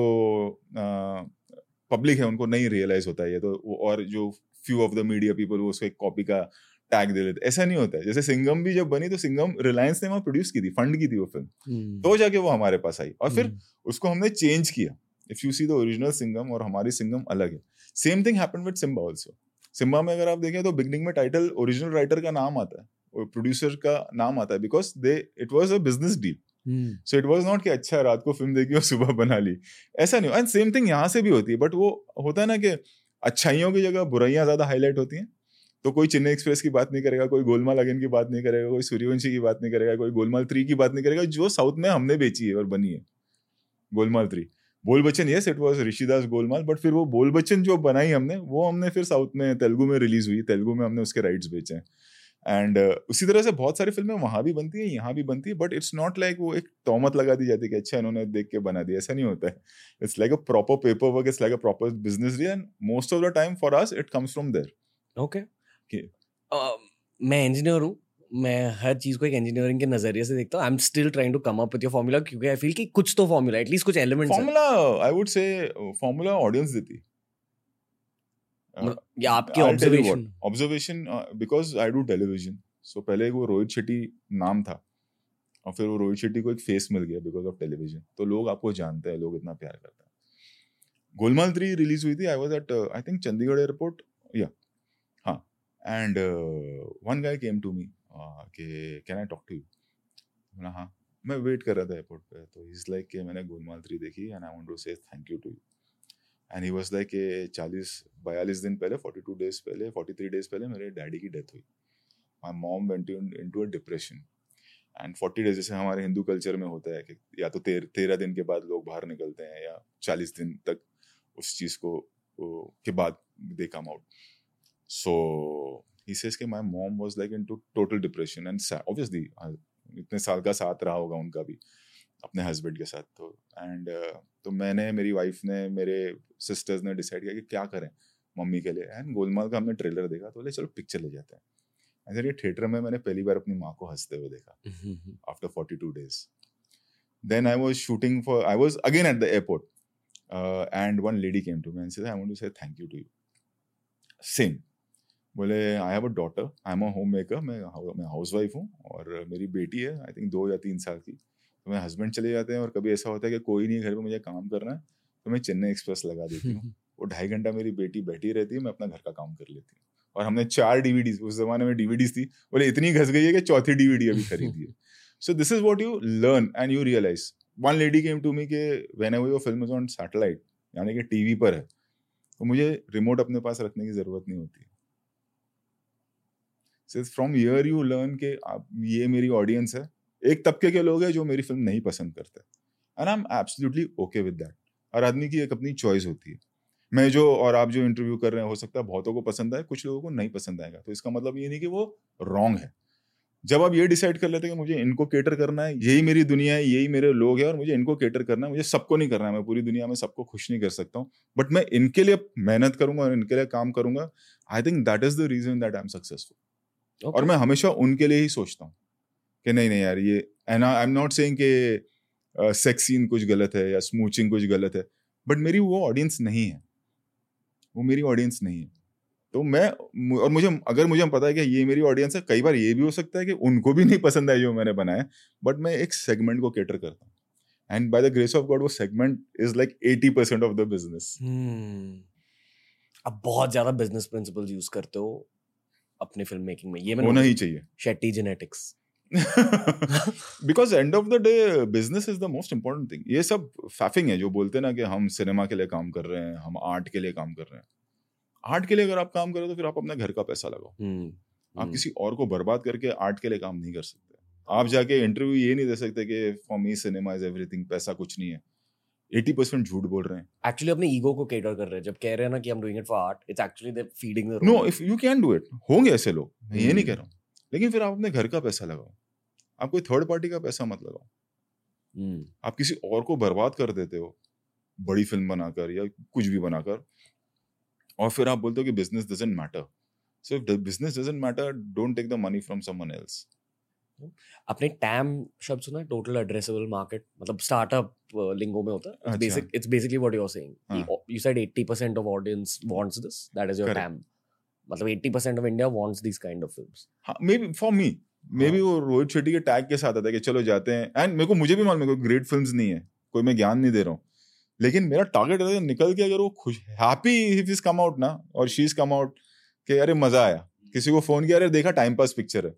पब्लिक है उनको नहीं रियलाइज़ होता है ये तो और जो few of the media people वो उसको एक कॉपी का टैग दे देते। ऐसा नहीं होता है। जैसे सिंगम भी जब बनी तो सिंगम रिलायंस ने वहाँ प्रोड्यूस की थी फंड की थी वो फ़िल्म तो जाके वो हमारे पास आई। और फिर उसको हमने चेंज किया। If you see the original Singham और हमारी सिंगम अलग है। Same thing happened with Simba also Simba में अगर आप देखें तो बिगनिंग में टाइटल ओरिजिनल राइटर का नाम आता है। और प्रोड्यूसर का नाम आता है because they it was a business deal so it was not कि अच्छा रात को फ़िल्म देखी और सुबह बना ली। ऐसा नहीं एंड सेम थिंग यहाँ से भी होती है बट वो होता है ना कि अच्छाइयों की जगह बुराइयाँ ज़्यादा हाईलाइट होती हैं। तो कोई चेन्नई एक्सप्रेस की बात नहीं करेगा, कोई गोलमाल अगेन की बात नहीं करेगा, कोई सूर्यवंशी की बात नहीं करेगा, कोई गोलमाल थ्री की बात नहीं करेगा, जो साउथ में हमने बेची है और बनी है। Golmaal three Bol Bachchan yes it was Rishidas Golmaal but फिर वो बोल बच्चन जो बनाई हमने, वो हमने फिर साउथ में, तेलुगु में रिलीज़ हुई, तेलुगु में हमने उसके राइट्स बेचे हैं। एंड uh, उसी तरह से बहुत सारी फ़िल्में वहाँ भी बनती है यहाँ भी बनती है बट इट्स नॉट लाइक वो एक तोमत लगा दी जाती है कि अच्छा इन्होंने देख के बना दिया ऐसा नहीं होता है। It's like a proper paper work it's like a proper business deal and most of the time for us it comes from there okay मैं इंजीनियर हूँ मैं हर चीज़ को एक इंजीनियरिंग के नज़रिए से देखता हूँ। I am still trying to come up with your formula क्योंकि आई फील कि कुछ तो फॉर्मूला एटलीस्ट कुछ elements formula I would say formula audience देती मतलब या आपकी observation observation because I do television so पहले वो रोहित शेट्टी नाम था और फिर वो रोहित शेट्टी को एक फेस मिल गया बिकॉज़ ऑफ़ टेलीविज़न तो लोग आपको जानते हैं लोग इतना प्यार करते हैं। गोलमाल थ्री रिलीज़ हुई थी I was at I think Chandigarh airport या हाँ and one guy came to me कि can I talk to you हाँ. मैं वेट कर रहा था एयरपोर्ट पे तो इज़ लाइक कि मैंने गोलमाल थ्री देखी and I want to say thank you to you and he was like कि चालीस बयालीस दिन पहले फोर्टी टू डेज़ पहले फोर्टी थ्री डेज़ पहले मेरे डैडी की डेथ हुई। My mom went in to a depression and forty days जैसे हमारे हिंदू कल्चर में होता है कि या तो तेर, तेरह दिन के बाद लोग बाहर निकलते हैं या चालीस दिन तक उस चीज़ को के बाद they come out so he says कि my mom was like into total depression and obviously इतने साल का साथ रहा होगा उनका भी अपने हस्बैंड के साथ तो। एंड uh, तो मैंने मेरी वाइफ ने मेरे सिस्टर्स ने डिसाइड किया कि क्या करें मम्मी के लिए एंड गोलमाल का हमने ट्रेलर देखा तो बोले चलो पिक्चर ले जाते हैं ऐसे ये थिएटर में मैंने पहली बार अपनी माँ को हँसते हुए देखा 42 days. Then I was shooting for, I was again at the airport. Uh, and one lady came to me and said, I want to say thank you to you. बोले I have a daughter I am a home maker मैं मैं house wife हूँ और मेरी बेटी है I think दो या तीन साल की तो मेरे हस्बैंड चले जाते हैं और कभी ऐसा होता है कि कोई नहीं घर में मुझे काम करना है तो मैं चेन्नई एक्सप्रेस लगा देती हूँ। वो ढाई घंटा मेरी बेटी बैठी रहती है मैं अपना घर का काम कर लेती हूँ। और हमने चार डीवीडीज उस जमाने में डीवीडीज थी। बोले इतनी घस गई है कि चौथी डीवीडी अभी खरीदी है। So this is what you learn and you realise one lady came to me के whenever film is on satellite यानी कि टीवी पर है तो मुझे रिमोट अपने पास रखने की ज़रूरत नहीं होती फ्रॉम ईयर यू लर्न के आप ये मेरी ऑडियंस है। एक तबके के लोग हैं जो मेरी फ़िल्म नहीं पसंद करते। And I am absolutely okay with that हर आदमी की एक अपनी चॉइस होती है। मैं जो और आप जो इंटरव्यू कर रहे हैं हो सकता है बहुतों को पसंद आए कुछ लोगों को नहीं पसंद आएगा। तो इसका मतलब ये नहीं कि वो रॉन्ग है। जब आप ये डिसाइड कर लेते हैं कि मुझे इनको केटर करना है यही मेरी दुनिया है यही मेरे लोग हैं और मुझे इनको केटर करना है मुझे सबको नहीं करना है मैं पूरी दुनिया में सबको खुश नहीं कर सकता हूँ। बट मैं इनके लिए मेहनत करूँगा और इनके लिए काम करूँगा I think that is the reason that I am successful और मैं हमेशा उनके लिए ही सोचता हूँ कि नहीं नहीं यार ये and I am not saying कि सेक्स सीन कुछ गलत है या स्मूचिंग कुछ गलत है बट मेरी वो ऑडियंस नहीं है। वो मेरी ऑडियंस नहीं है। तो मैं और मुझे अगर मुझे पता है कि ये मेरी ऑडियंस है कई बार ये भी हो सकता है कि उनको भी नहीं पसंद है जो मैंने बनाया बट मैं एक सेगमेंट को केटर करता हूँ। And by the grace of God वो segment is like eighty percent of the business अब बहुत ज़्यादा बिज़नेस प्रिंसिपल्स यूज़ करते हो अपनी फ़िल्म मेकिंग में। ये होना ही चाहिए। Shetty genetics because end of the day business is the most important thing ये सब फैफिंग है जो बोलते हैं ना कि हम सिनेमा के लिए काम कर रहे हैं हम आर्ट के लिए काम कर रहे हैं। आर्ट के लिए अगर आप काम करो तो फिर आप अपने घर का पैसा लगाओ। हम्म, आप हम्म। किसी और को बर्बाद करके आर्ट के लिए काम नहीं कर सकते। आप जाके इंटरव्यू ये नहीं दे सकते कि for me cinema is everything पैसा कुछ नहीं है। एटी परसेंट झूठ बोल रहे हैं। एक्चुअली अपने ईगो को केटर कर रहे हैं। जब कह रहे हैं ना कि हम doing it for art it's actually they feeding the no if you can do it होंगे ऐसे लोग। मैं ये नहीं कह रहा हूँ। लेकिन फिर आप अपने घर का पैसा लगाओ। आप कोई थर्ड पार्टी का पैसा मत लगाओ। हम्म। आप किसी और को बर्बाद कर देते हो बड़ी फ़िल्म बनाकर या कुछ भी बनाकर और फिर आप बोलते हो कि business doesn't matter so if business doesn't matter don't take the money from someone else आपने टैम शब्द सुना टोटल एड्रेसेबल मार्केट मतलब स्टार्टअप लिंगो में होता है। Basic it's basically what you are saying you said 80% of audience wants this that is your TAM मतलब 80% of India wants this kind of films maybe for me maybe वो रोहित शेट्टी के tag के साथ आता है कि चलो जाते हैं। एंड मेरे को मुझे भी मालूम है कोई ग्रेट फिल्म्स नहीं है। कोई मैं ज्ञान नहीं दे रहा हूँ। लेकिन मेरा टारगेट है निकल के अगर वो खुश happy if is come out ना और शी इज़ कम आउट कि अरे मज़ा आया। किसी को फ़ोन किया अरे देखा टाइम पास पिक्चर है।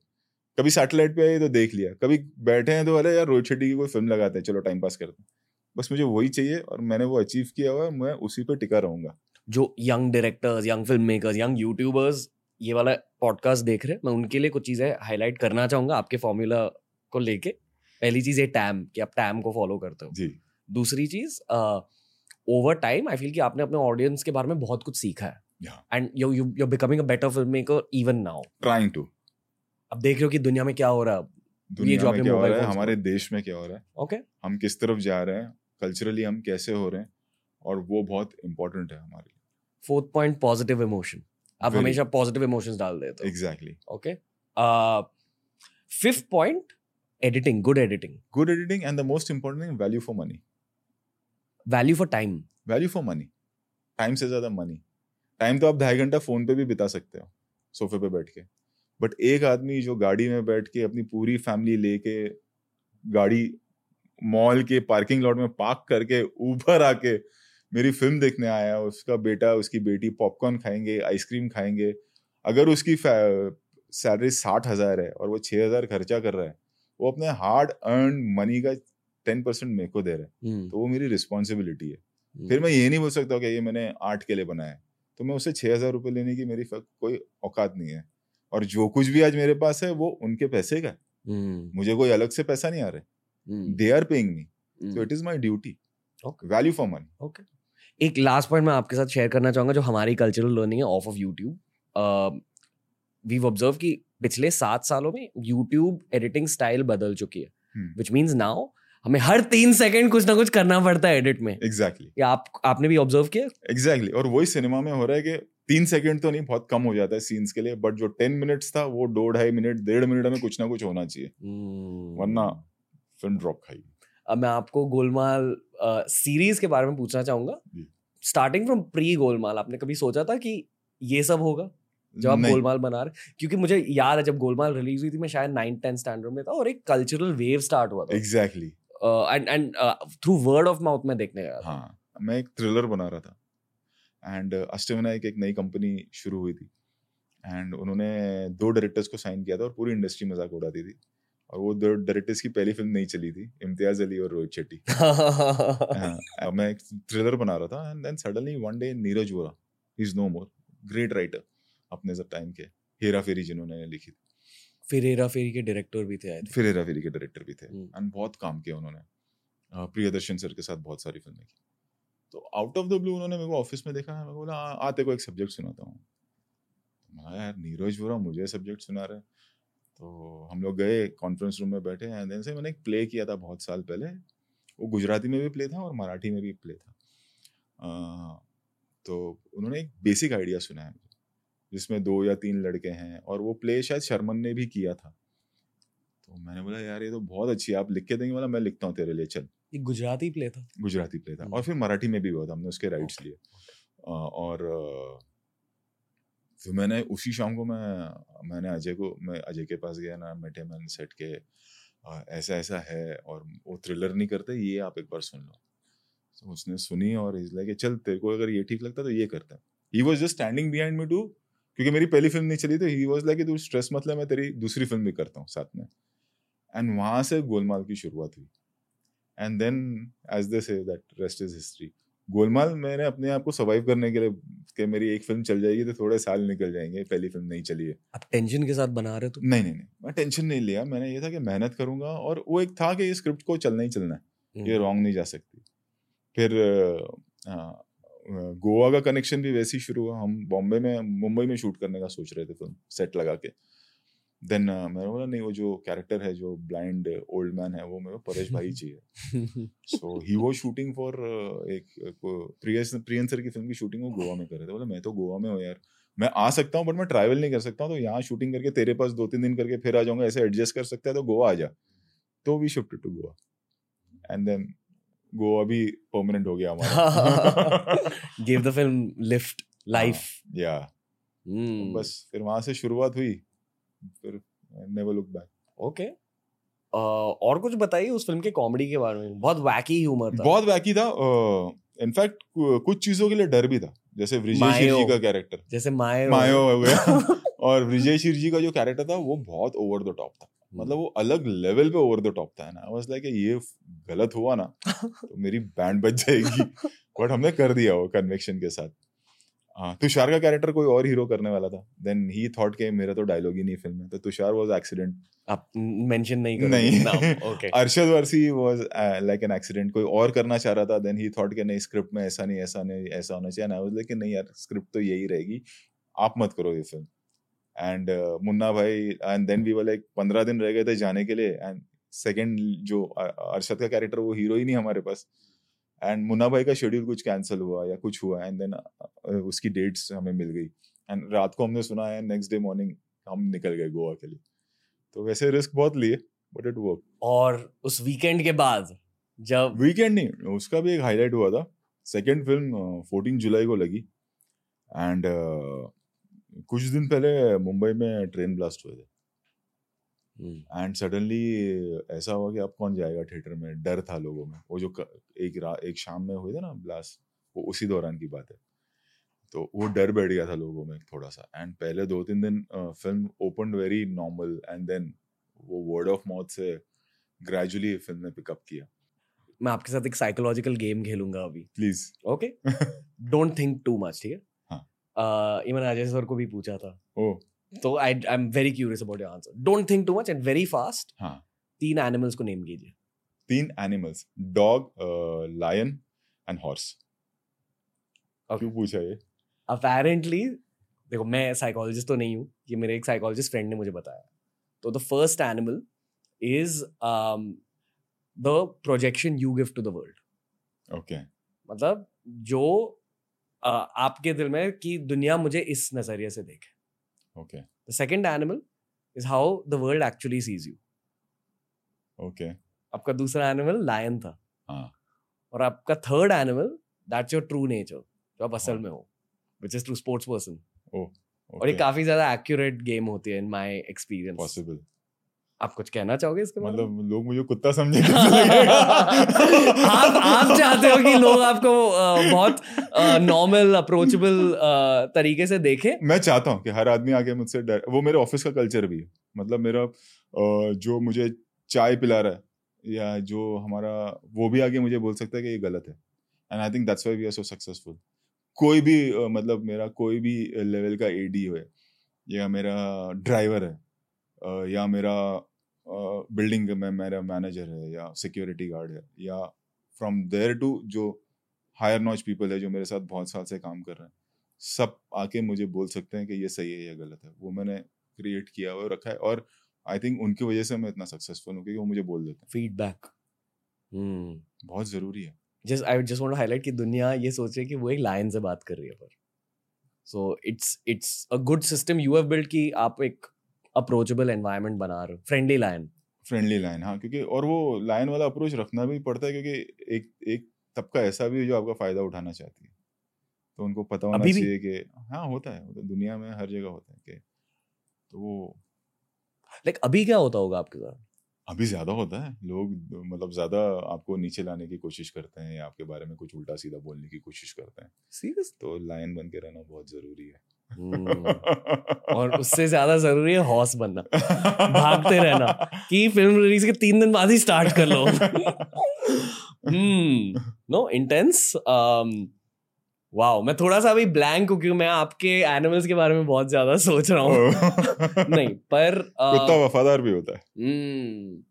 कभी सैटेलाइट पे आई तो देख लिया। कभी बैठे हैं तो अरे यार रोहित शेट्टी की कोई फ़िल्म लगाते हैं चलो टाइम पास करते हैं। बस मुझे वही चाहिए और मैंने वो अचीव किया हुआ है मैं उसी पे टिका रहूँगा। जो young directors young film makers young YouTubers ये वाला पॉडकास्ट देख रहे हैं। मैं उनके लिए कुछ चीज़ें हाईलाइट करना चाहूँगा आपके फॉर्मूला को लेके। पहली चीज़ है टैम कि आप टैम को फॉलो करते हो। जी। दूसरी चीज़ ओवर टाइम आई फील कि आपने अपने ऑडियंस के बारे में बहुत कुछ सीखा है। And you you you becoming a better film maker even now trying to अब देख रहे हो कि दुनिया में क्या हो रहा है। ये जो आपने मोबाइल हमारे देश में क्या हो रहा है। Okay okay. हम किस तरफ़ जा रहे हैं कल्चरली हम कैसे हो रहे हैं और वो बहुत इंपॉर्टेंट है हमारे लिए। फोर्थ पॉइंट पॉजिटिव इमोशन आप हमेशा पॉजिटिव इमोशंस डाल देते हो। Exactly okay fifth point editing good editing good editing and the most important thing value for money value for time value for money time से ज़्यादा मनी टाइम तो आप ढाई घंटा फ़ोन पे भी बिता सकते हो सोफे पे बैठ के। बट एक आदमी जो गाड़ी में बैठ के अपनी पूरी फैमिली लेके गाड़ी मॉल के पार्किंग लॉट में पार्क करके ऊपर आके मेरी फ़िल्म देखने आया उसका बेटा उसकी बेटी पॉपकॉर्न खाएँगे आइसक्रीम खाएँगे। अगर उसकी सैलरी साठ हज़ार है और वो छह हज़ार खर्चा कर रहा है वो अपने हार्ड अर्न मनी का टेन परसेंट मेरे को दे रहे हैं। हम्म। तो वो मेरी रिस्पॉन्सिबिलिटी है। हम्म। फिर मैं ये नहीं बोल सकता कि ये मैंने आर्ट के लिए बनाया है। तो मैं उसे छह हज़ार रुपये लेने की मेरी कोई औकात नहीं है। और जो कुछ भी आज मेरे पास है वो उनके पैसे का हम्म। मुझे कोई अलग से पैसा नहीं आ रहा है। They are paying me so it is my duty value for money okay एक लास्ट पॉइंट मैं आपके साथ शेयर करना चाहूँगा जो हमारी कल्चरल लर्निंग है of of YouTube we observe कि पिछले सात सालों में यूट्यूब एडिटिंग स्टाइल बदल चुकी है। विच मीन्स नाउ हमें हर तीन सेकंड कुछ ना कुछ करना पड़ता है एडिट में। Exactly exactly. आप आपने भी ऑब्ज़र्व किया? Exactly exactly. और वही सिनेमा में हो रहा है कि तीन सेकंड तो नहीं बहुत कम हो जाता है सीन्स के लिए बट जो टेन मिनट्स था वो दो ढाई मिनट डेढ़ मिनट में कुछ ना कुछ होना चाहिए। Hmm. वरना फ़िल्म ड्रॉप खाई। अब मैं आपको गोलमाल सीरीज़ के बारे में पूछना चाहूँगा। स्टार्टिंग फ्रॉम प्री गोलमाल आपने कभी सोचा था कि ये सब होगा? जब आप गोलमाल बना रहे क्योंकि मुझे याद है जब गोलमाल रिलीज़ हुई थी मैं शायद नाइन टेंथ स्टैंडर्ड में था और एक कल्चरल वेव स्टार्ट हुआ था। Exactly and and through word of mouth में देखने गया हाँ मैं एक थ्रिलर बना रहा था। एंड uh, अष्टविनायक एक नई कंपनी शुरू हुई थी। एंड उन्होंने दो डायरेक्टर्स को साइन किया था और पूरी इंडस्ट्री मज़ाक उड़ाती थी। और वो डायरेक्टर्स की पहली फ़िल्म नहीं चली थी इम्तियाज़ अली और रोहित शेट्टी। हाँ, मैं एक थ्रिलर बना रहा था and then suddenly one day Neeraj Vora is no more great writer अपने सब टाइम के हेरा फेरी जिन्होंने लिखी थी। फिर हेरा फेरी के डायरेक्टर भी थे फिर हेरा फेरी के डायरेक्टर भी थे एंड हम्म। बहुत काम किया उन्होंने। प्रियदर्शन सर के साथ बहुत सारी फ़िल्में की। तो आउट ऑफ़ द ब्लू उन्होंने मेरे को ऑफ़िस में देखा मैं बोला आते को एक सब्जेक्ट सुनाता हूँ। यार नीरज वोरा मुझे सब्जेक्ट सुना रहे तो हम लोग गए कॉन्फ्रेंस रूम में बैठे एंड देन से मैंने एक प्ले किया था बहुत साल पहले। वो गुजराती में भी प्ले था और मराठी में भी प्ले था। आ, तो उन्होंने एक बेसिक आइडिया सुनाया मुझे जिसमें दो या तीन लड़के हैं और वो प्ले शायद शर्मन ने भी किया था। तो मैंने बोला यार ये तो बहुत अच्छी है आप लिख के देंगे बोला मैं लिखता हूँ तेरे लिए चल। ये गुजराती प्ले था? गुजराती प्ले था। हम्म। और फिर मराठी में भी हुआ था हमने उसके राइट्स लिए। और फिर मैंने उसी शाम को मैं मैंने अजय को मैं अजय के पास गया ना बैठे मैंने सेट के अ, ऐसा ऐसा है और वो थ्रिलर नहीं करते ये आप एक बार सुन लो। तो उसने सुनी और इस लाइक चल तेरे को अगर ये ठीक लगता तो ये करते हैं। He was just standing behind me too क्योंकि मेरी पहली फ़िल्म नहीं चली तो ही वॉज़ लाइक तू स्ट्रेस मतलब मैं तेरी दूसरी फ़िल्म भी करता हूँ साथ में। एंड वहाँ से गोलमाल की शुरुआत हुई। And then as they say that rest is history Golmaal मैंने अपने आप को सर्वाइव करने के लिए कि मेरी एक फ़िल्म चल जाएगी तो थोड़े साल निकल जाएँगे पहली फ़िल्म नहीं चली है। आप टेंशन के साथ बना रहे तो? नहीं नहीं नहीं मैं टेंशन नहीं लिया मैंने ये था कि मेहनत करूँगा और वो एक था कि ये स्क्रिप्ट को चलना ही चलना है ये रॉन्ग नहीं जा सकती। फिर गोवा का कनेक्शन भी वैसे ही शुरू हुआ हम बॉम्बे में मुंबई में शूट करने का सोच रहे थे फ़िल्म सेट लगा के। देन मैंने बोला नहीं वो जो कैरेक्टर है जो ब्लाइंड ओल्ड मैन है वो मेरे परेश भाई चाहिए। सो ही वो शूटिंग फॉर एक प्रियस प्रियन सर की फ़िल्म की शूटिंग वो गोवा में कर रहे थे। बोला मैं तो गोवा में हूँ यार। मैं आ सकता हूँ बट मैं ट्रैवल नहीं कर सकता हूँ तो यहाँ शूटिंग करके तेरे पास दो तीन दिन करके फिर आ जाऊँगा ऐसे एडजस्ट कर सकता है तो गोवा आ जा। तो we shifted to Goa. And then Goa भी परमानेंट हो गया हमारा। Give the film lift life या। बस फिर वहाँ से शुरुआत हुई। फिर नेवर लुक बैक ओके और कुछ बताइए उस फ़िल्म के कॉमेडी के बारे में। बहुत वैकी ह्यूमर था। बहुत वैकी था इनफैक्ट कुछ चीज़ों के लिए डर भी था। जैसे मायो। जी का कैरेक्टर जैसे मायो। मायो हो गया। और विजय शिर जी का जो कैरेक्टर था वो बहुत ओवर द टॉप था। मतलब वो अलग लेवल पे ओवर द टॉप था ना? वाज लाइक ये गलत हुआ ना तो मेरी बैंड बच जाएगी। बट हमने कर दिया वो कन्वेक्शन के साथ। तुषार का कैरेक्टर कोई और हीरो करने वाला था। देन ही थॉट के मेरा तो डायलॉग ही नहीं फ़िल्म में तो तुषार वाज एक्सीडेंट आप मेंशन नहीं करोगे। नहीं। Okay Arshad Warsi was like an accident कोई और करना चाह रहा था देन ही थॉट के नहीं स्क्रिप्ट में ऐसा नहीं ऐसा नहीं ऐसा होना चाहिए। ना वाज लाइक नहीं यार स्क्रिप्ट तो यही रहेगी। आप मत करो ये film and Munna Bhai and then we were like पंद्रह दिन रह गए थे जाने के लिए। एंड सेकंड जो अ- अरशद का कैरेक्टर वो हीरो ही नहीं हमारे पास। एंड मुन्ना भाई का शेड्यूल कुछ कैंसिल हुआ या कुछ हुआ एंड देन उसकी डेट्स हमें मिल गई। एंड रात को हमने सुना है नेक्स्ट डे मॉर्निंग हम निकल गए गोवा के लिए। तो वैसे रिस्क बहुत लिए बट इट वर्क और उस वीकेंड के बाद जब वीकेंड नहीं उसका भी एक हाईलाइट हुआ था। सेकेंड फ़िल्म फोर्टीन जुलाई को लगी। एंड uh, कुछ दिन पहले मुंबई में ट्रेन ब्लास्ट हुए थे। एंड सडनली ऐसा हुआ कि अब कौन जाएगा थिएटर में? डर था लोगों में। वो जो एक रा, एक शाम में हुए थे ना ब्लास्ट वो उसी दौरान की बात है। तो वो डर बैठ गया था लोगों में थोड़ा सा एंड पहले दो तीन दिन film open very normal and then वो वर्ड ऑफ़ माउथ से ग्रेजुअली फ़िल्म ने पिकअप किया। मैं आपके साथ एक साइकोलॉजिकल गेम खेलूँगा अभी। Please okay don't think too much ठीक है? हाँ। Uh, ये मैंने अजय सर को भी पूछा था। ओ। तो I I am very curious about your answer don't think too much and very fast हाँ. तीन एनिमल्स को नेम कीजिए. तीन animals dog lion and horse. क्यों पूछा ये? अपेरेंटली देखो मैं साइकोलॉजिस्ट तो नहीं हूँ ये मेरे एक साइकोलॉजिस्ट फ्रेंड ने मुझे बताया। तो the first animal is the projection you give to the world okay मतलब जो uh, आपके दिल में कि दुनिया मुझे इस नज़रिए से देखे। Okay The second animal is how the world actually sees you. Okay. आपका दूसरा एनिमल लायन था। हाँ। और आपका third animal that's your true nature जो आप असल हाँ। में हो which is true sports person और ये काफ़ी ज़्यादा एक्यूरेट गेम होती है इन माय एक्सपीरियंस पॉसिबल आप कुछ कहना चाहोगे इसके बारे मतलब लोग मुझे कुत्ता समझे आप आप चाहते हो कि लोग आपको बहुत नॉर्मल अप्रोचेबल तरीके से देखें? मैं चाहता हूँ कि हर आदमी आके मुझसे डर वो मेरे ऑफ़िस का कल्चर भी है। मतलब मेरा जो मुझे चाय पिला रहा है या जो हमारा वो भी आगे मुझे बोल सकता है कि ये गलत है। And I think that's why we are so successful कोई भी मतलब मेरा कोई भी लेवल का एडी हो या मेरा ड्राइवर है या मेरा बिल्डिंग में मेरा मैनेजर है या सिक्योरिटी गार्ड है या फ्रॉम देयर टू जो हायर नॉच पीपल है जो मेरे साथ बहुत साल से काम कर रहे हैं सब आके मुझे बोल सकते हैं कि ये सही है या गलत है। वो मैंने क्रिएट किया हुआ रखा है और आई थिंक उनकी वजह से मैं इतना सक्सेसफुल हूँ क्योंकि वो मुझे बोल देते हैं। फीडबैक हैं बहुत ज़रूरी है। Just I just want highlight कि दुनिया ये सोच रही है कि वो एक लायन से बात कर रही है पर। So it's it's a good system you have build कि आप एक अप्रोचेबल एनवायरनमेंट बना रहे हो फ्रेंडली लायन फ्रेंडली लाइन हाँ क्योंकि और वो लाइन वाला अप्रोच रखना भी पड़ता है क्योंकि एक एक तबका ऐसा भी है जो आपका फ़ायदा उठाना चाहती है। तो उनको पता होना चाहिए कि हाँ होता है तो दुनिया में हर जगह होता है कि तो वो लाइक अभी क्या होता होगा आपके साथ? अभी ज़्यादा होता है लोग मतलब ज़्यादा आपको नीचे लाने की कोशिश करते हैं या आपके बारे में कुछ उल्टा सीधा बोलने की कोशिश करते हैं। सीरियस तो लाइन बन के रहना बहुत ज़रूरी है. और उससे ज़्यादा ज़रूरी है हॉर्स बनना। भागते रहना कि फ़िल्म रिलीज़ के तीन दिन बाद ही स्टार्ट कर लो। नो इंटेंस वाओ मैं थोड़ा सा अभी ब्लैंक हूँ क्योंकि मैं आपके एनिमल्स के बारे में बहुत ज़्यादा सोच रहा हूँ। नहीं पर uh, कुत्ता वफादार भी होता है। हम्म,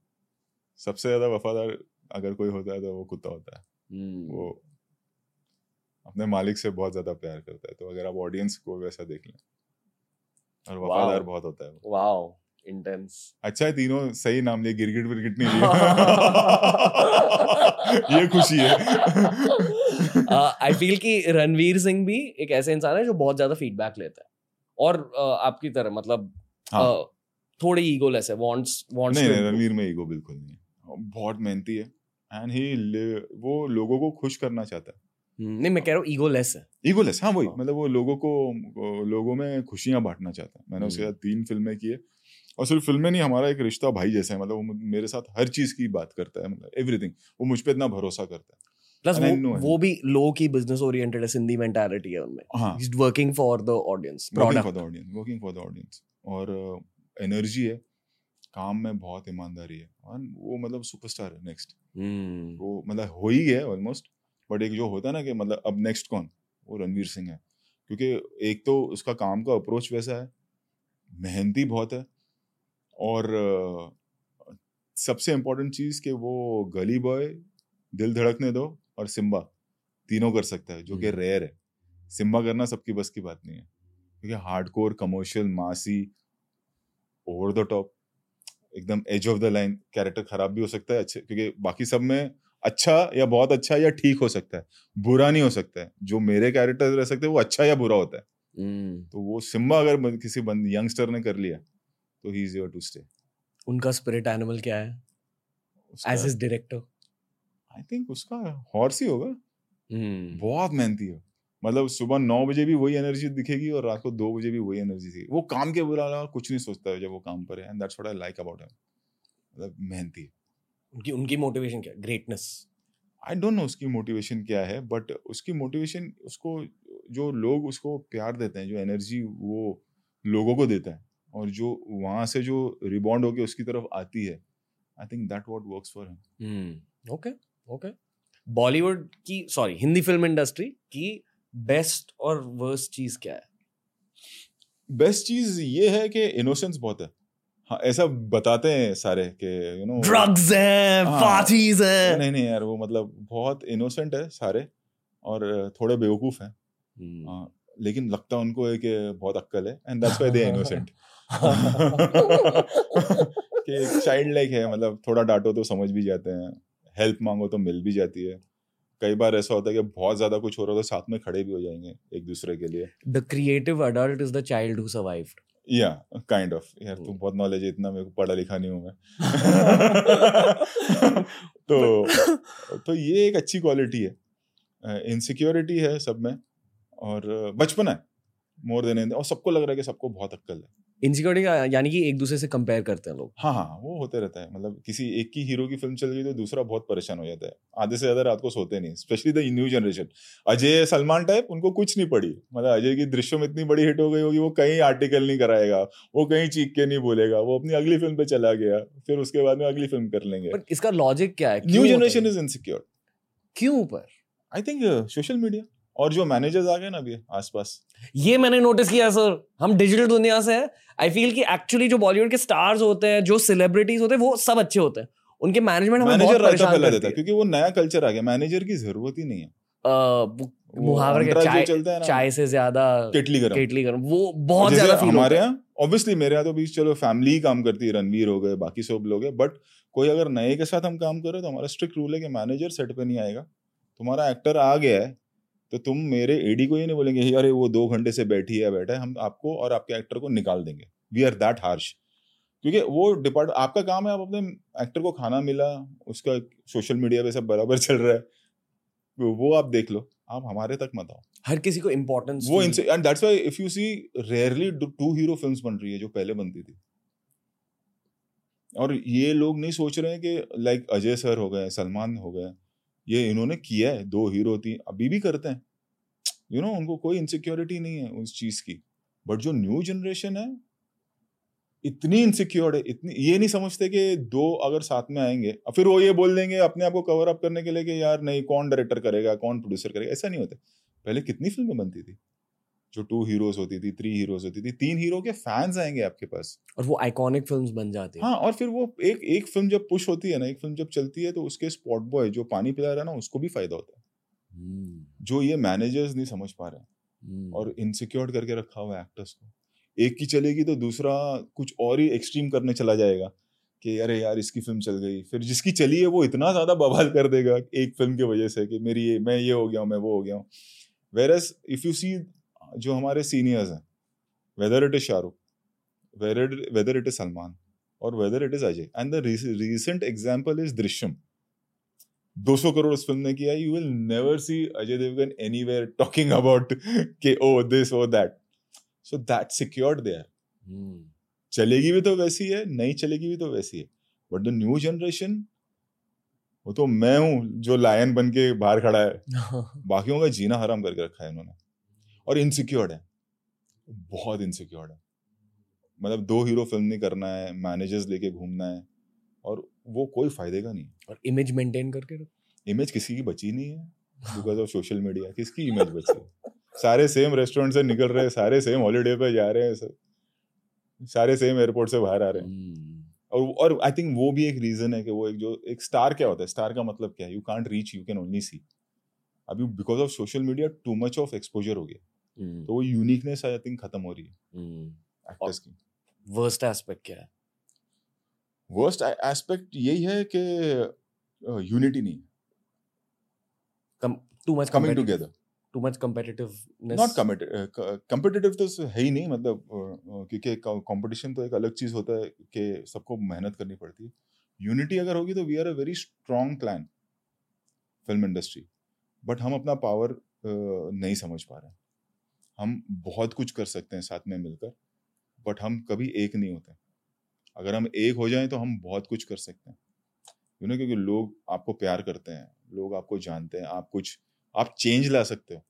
सबसे ज़्यादा वफादार अगर कोई होता है तो वो कुत्ता होता है। हम्म, वो अपने मालिक से बहुत ज़्यादा प्यार करता है तो अगर आप ऑडियंस को वैसा देख लें। और वफादार बहुत होता है वाओ इंटेंस अच्छा है तीनों सही नाम लिए गिरगिट विरगिट नहीं लिए। ये खुशी है। आई फील कि रणवीर सिंह भी एक ऐसे इंसान है जो बहुत ज़्यादा फीडबैक लेता है। और uh, आपकी तरह मतलब हाँ। uh, थोड़ी ईगोलेस है वांट्स वांट्स नहीं नहीं रणवीर में ईगो बिल्कुल नहीं है। बहुत मेहनती है। एंड ही वो लोगों को खुश करना चाहता है। नहीं मैं कह रहा हूँ ईगोलेस है। ईगोलेस हाँ वही हाँ। मतलब वो लोगों को लोगों में खुशियाँ बांटना चाहता है। मैंने उसके हम्म। साथ तीन फ़िल्में की है। और सिर्फ़ फ़िल्में नहीं हमारा एक रिश्ता भाई जैसा है मतलब वो मेरे साथ हर चीज़ की बात करता है मतलब एवरीथिंग वो मुझ पे इतना भरोसा करता है। प्लस वो वो भी लो की बिज़नेस ओरिएंटेड है सिंधी मेंटालिटी है उनमें। हाँ। Is working for the audience working product for the audience working for the audience और एनर्जी है काम में बहुत ईमानदारी है। और वो मतलब सुपरस्टार है नेक्स्ट हम्म। वो मतलब हो ही है ऑलमोस्ट बट एक जो होता है ना कि मतलब अब नेक्स्ट कौन? वो रणवीर सिंह है। क्योंकि एक तो उसका काम का अप्रोच वैसा है मेहनती बहुत है और सबसे इम्पोर्टेंट चीज़ कि वो गली बॉय दिल धड़कने दो और सिम्बा तीनों कर सकता है जो कि हम्म। रेयर है। सिम्बा करना सबकी बस की बात नहीं है। क्योंकि hardcore commercial massy over the top एकदम edge of the line character खराब भी हो सकता है अच्छे क्योंकि बाकी सब में अच्छा या बहुत अच्छा या ठीक हो सकता है बुरा नहीं हो सकता है। जो मेरे कैरेक्टर रह सकते हैं वो अच्छा या बुरा होता है। हम्म। तो वो सिम्बा अगर किसी बंद यंगस्टर ने कर लिया तो he is your to stay उनका स्पिरिट एनिमल क्या है? As his director I think उसका हॉर्स ही होगा। हम्म। बहुत मेहनती है। मतलब सुबह नौ बजे भी वही एनर्जी दिखेगी और रात को दो बजे भी वही एनर्जी दिखेगी। वो काम के बुरा कुछ नहीं सोचता है जब वो काम पर है and that's what I like about him मतलब मेहनती है। उनकी उनकी मोटिवेशन क्या ग्रेटनेस आई डोंट नो उसकी मोटिवेशन क्या है बट उसकी मोटिवेशन उसको जो लोग उसको प्यार देते हैं जो एनर्जी वो लोगों को देता है और जो वहाँ से जो रिबॉन्ड होके उसकी तरफ़ आती है I think that what work for him okay okay Bollywood की सॉरी हिंदी फ़िल्म इंडस्ट्री की बेस्ट और वर्स्ट चीज़ क्या है? बेस्ट चीज़ ये है कि इनोसेंस बहुत है। हाँ ऐसा बताते हैं सारे कि यू नो ड्रग्स हैं हाँ। पार्टीज़ हैं। नहीं नहीं यार वो मतलब बहुत इनोसेंट है सारे और थोड़े बेवकूफ़ हैं। हाँ, लेकिन लगता उनको है कि बहुत अक्कल है and that's why they innocent कि चाइल्ड लाइक है मतलब थोड़ा डांटो तो समझ भी जाते हैं हेल्प मांगो तो मिल भी जाती है। कई बार ऐसा होता है कि बहुत ज़्यादा कुछ हो रहा हो तो साथ में खड़े भी हो जाएँगे एक दूसरे के लिए। The creative adult is the child who survived या काइंड ऑफ़ यार तुम तू बहुत नॉलेज है इतना मेरे को पढ़ा लिखा नहीं हूँ मैं। तो तो ये एक अच्छी क्वालिटी है। इनसिक्योरिटी है सब में और बचपन है मोर देन और सबको लग रहा है कि सबको बहुत अक्कल है। इनसिक्योरिटी का यानी कि एक दूसरे से कंपेयर करते हैं लोग। हाँ हाँ वो होते रहता है। मतलब किसी एक की हीरो की फ़िल्म चल गई तो दूसरा बहुत परेशान हो जाता है। आधे से ज़्यादा रात को सोते नहीं specially the new generation Ajay Salman type उनको कुछ नहीं पड़ी। मतलब अजय की दृश्य में इतनी बड़ी हिट हो गई होगी वो कहीं आर्टिकल नहीं कराएगा वो कहीं चीख के नहीं बोलेगा वो अपनी अगली फ़िल्म पे चला गया फिर उसके बाद में अगली फ़िल्म कर लेंगे। बट इसका लॉजिक क्या है? न्यू जनरेशन इज़ इनसिक्योर क्यों पर आई थिंक सोशल मीडिया और जो मैनेजर्स आ गए ना अभी आसपास। ये मैंने नोटिस किया सर हम डिजिटल दुनिया से हैं। आई फील कि एक्चुअली जो बॉलीवुड के स्टार्स होते हैं जो सेलिब्रिटीज होते हैं वो सब अच्छे होते हैं। उनके मैनेजमेंट हमें बहुत परेशान करती देता है है। क्योंकि वो नया कल्चर आ गया। मैनेजर की ज़रूरत ही नहीं है। मुहावरे के चाय है चाय से ज़्यादा केटली गरम। केटली गरम। वो बहुत ज़्यादा फील हमारे यहाँ ऑब्वियसली मेरे यहाँ तो भी चलो फैमिली ही काम करती है रणवीर हो गए बाकी सब लोग हैं। बट कोई अगर नए के साथ हम काम करें तो हमारा स्ट्रिक्ट रूल है कि मैनेजर सेट पे नहीं आएगा। तुम्हारा एक्टर आ गया है तो तुम मेरे एडी को ये नहीं बोलेंगे अरे वो दो घंटे से बैठी है बैठा है हम आपको और आपके एक्टर को निकाल देंगे। वी आर दैट हार्श क्योंकि वो डिपार्ट आपका काम है आप अपने एक्टर को खाना मिला उसका सोशल मीडिया पे सब बराबर चल रहा है। वो आप देख लो आप हमारे तक मत आओ। हर किसी को इम्पोर्टेंस वो and that's why if you see rarely two hero films बन रही है जो पहले बनती थी। और ये लोग नहीं सोच रहे हैं कि लाइक अजय सर हो गए सलमान हो गए ये इन्होंने किया है दो हीरो थी अभी भी करते हैं। यू you नो know, उनको कोई इनसिक्योरिटी नहीं है उस चीज़ की। बट जो न्यू जनरेशन है इतनी इनसिक्योर है इतनी ये नहीं समझते कि दो अगर साथ में आएँगे फिर वो ये बोल देंगे अपने आप को कवर अप करने के लिए कि यार नहीं कौन डायरेक्टर करेगा कौन प्रोड्यूसर करेगा ऐसा नहीं होता। पहले कितनी फ़िल्में बनती थी? जो टू हीरोज होती थी थ्री हीरोज होती थी तीन हीरो के फैंस आएँगे आपके पास। और वो आइकॉनिक फिल्म्स बन जाती हाँ। और फिर वो एक एक फ़िल्म जब पुश होती है ना एक फ़िल्म जब चलती है तो उसके स्पॉट बॉय जो पानी पिला रहा है ना उसको भी फ़ायदा होता है। हम्म। जो ये मैनेजर्स नहीं समझ पा रहे हम्म। और इनसिक्योर करके रखा हुआ है एक्टर्स को। एक की चलेगी तो दूसरा कुछ और ही एक्सट्रीम करने चला जाएगा कि अरे यार इसकी फ़िल्म चल गई। फिर जिसकी चली है वो इतना ज़्यादा बवाल कर देगा एक फ़िल्म की वजह से कि मेरी ये मैं ये हो गया हूँ मैं वो हो गया हूँ। Whereas if you see जो हमारे सीनियर्स हैं whether it is Shahrukh whether it is Salman और whether it is Ajay and the recent example is Drishyam 200 crore उस फ़िल्म ने किया you will never see Ajay Devgan anywhere talking about के or this or that so that secured there चलेगी भी तो वैसी है नहीं चलेगी भी तो वैसी है। बट द न्यू जनरेशन वो तो मैं हूँ जो लायन बन के बाहर खड़ा है। बाकियों का जीना हराम करके रखा है इन्होंने। और इनसिक्योर्ड है। बहुत इनसिक्योर्ड है। मतलब दो हीरो फ़िल्म नहीं करना है मैनेजर्स लेके घूमना है और वो कोई फ़ायदे का नहीं और इमेज मेंटेन करके इमेज किसी की बची नहीं है बिकॉज़ ऑफ़ सोशल मीडिया किसकी इमेज बची है? सारे सेम रेस्टोरेंट से निकल रहे हैं सारे सेम हॉलीडे पे जा रहे हैं सब। सारे सेम एयरपोर्ट से बाहर आ रहे हैं। hmm. और और आई थिंक वो भी एक रीजन है कि वो एक जो एक स्टार क्या होता है? स्टार का मतलब क्या है? You can't reach you can only see अभी because of social media too much of exposure हो गया. तो वो यूनिकनेस आई थिंक खत्म हो रही है एक्टर्स hmm. की। वर्स्ट एस्पेक्ट क्या है? वर्स्ट एस्पेक्ट यही है कि यूनिटी नहीं come too much coming together too much competitiveness not competitive तो है ही नहीं मतलब क्योंकि कंपटीशन तो एक अलग चीज़ होता है कि सबको मेहनत करनी पड़ती है। यूनिटी अगर होगी तो we are a very strong clan film industry but हम अपना पावर नहीं समझ पा रहे हैं। हम बहुत कुछ कर सकते हैं साथ में मिलकर बट हम कभी एक नहीं होते। अगर हम एक हो जाएँ तो हम बहुत कुछ कर सकते हैं। यू नो क्योंकि लोग आपको प्यार करते हैं, लोग आपको जानते हैं, आप कुछ, आप चेंज ला सकते हो।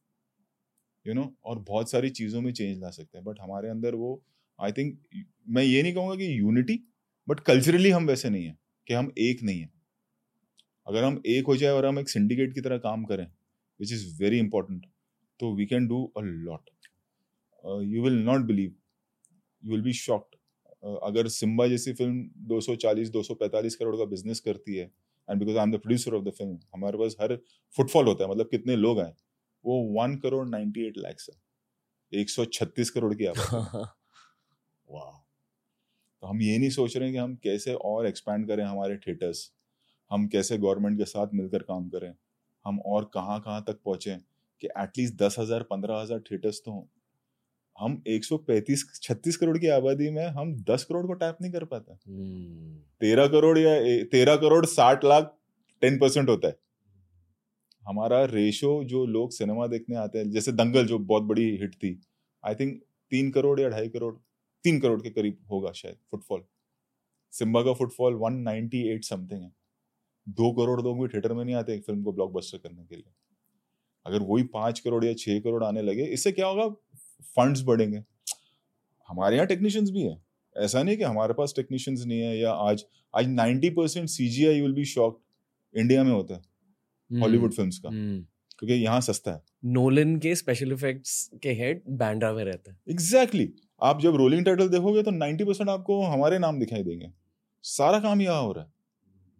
यू नो और बहुत सारी चीज़ों में चेंज ला सकते हैं बट हमारे अंदर वो आई थिंक मैं ये नहीं कहूँगा कि यूनिटी बट कल्चरली हम वैसे नहीं हैं, कि हम एक नहीं हैं। अगर हम एक हो जाए और हम एक सिंडिकेट की तरह काम करें विच इज़ वेरी इंपॉर्टेंट तो we can do a lot you will not believe you will be shocked अगर सिम्बा जैसी फ़िल्म 240 245 करोड़ का बिज़नेस करती है and because I am the producer of the film हमारे पास हर फुटफॉल होता है मतलब कितने लोग आए वो one crore ninety eight lakhs है एक सौ छत्तीस करोड़ की आबादी। वाह तो हम ये नहीं सोच रहे हैं कि हम कैसे और एक्सपैंड करें हमारे थिएटर्स हम कैसे गवर्नमेंट के साथ मिलकर काम करें हम और कहाँ कहाँ तक पहुँचें कि एटलीस्ट दस हज़ार पंद्रह हज़ार थिएटर्स तो हों। हम 135 36 करोड़ की आबादी में हम 10 करोड़ को टैप नहीं कर पाते। हम्म। तेरह करोड़ या तेरह करोड़ साठ लाख टेन परसेंट होता है। हमारा रेशो जो लोग सिनेमा देखने आते हैं जैसे दंगल जो बहुत बड़ी हिट थी आई थिंक तीन करोड़ या ढाई करोड़ तीन करोड़ के करीब होगा शायद फुटफॉल सिम्बा का footfall one ninety eight something है। दो करोड़ लोग भी थिएटर में नहीं आते एक फ़िल्म को ब्लॉकबस्टर करने के लिए। अगर वही पाँच करोड़ या छह करोड़ आने लगे इससे क्या होगा? फंड्स बढ़ेंगे। हमारे यहाँ टेक्नीशियंस भी है। ऐसा नहीं कि हमारे पास टेक्नीशियंस नहीं है या आज आज ninety percent C G I will be shock India में होता है हॉलीवुड फिल्म्स का। हम्म। क्योंकि यहाँ सस्ता है। नोलन के स्पेशल इफेक्ट्स के हेड बैंड्रा में रहते हैं। Exactly exactly. आप जब रोलिंग टाइटल देखोगे तो नाइन्टी परसेंट आपको हमारे नाम दिखाई देंगे। सारा काम यहाँ हो रहा है।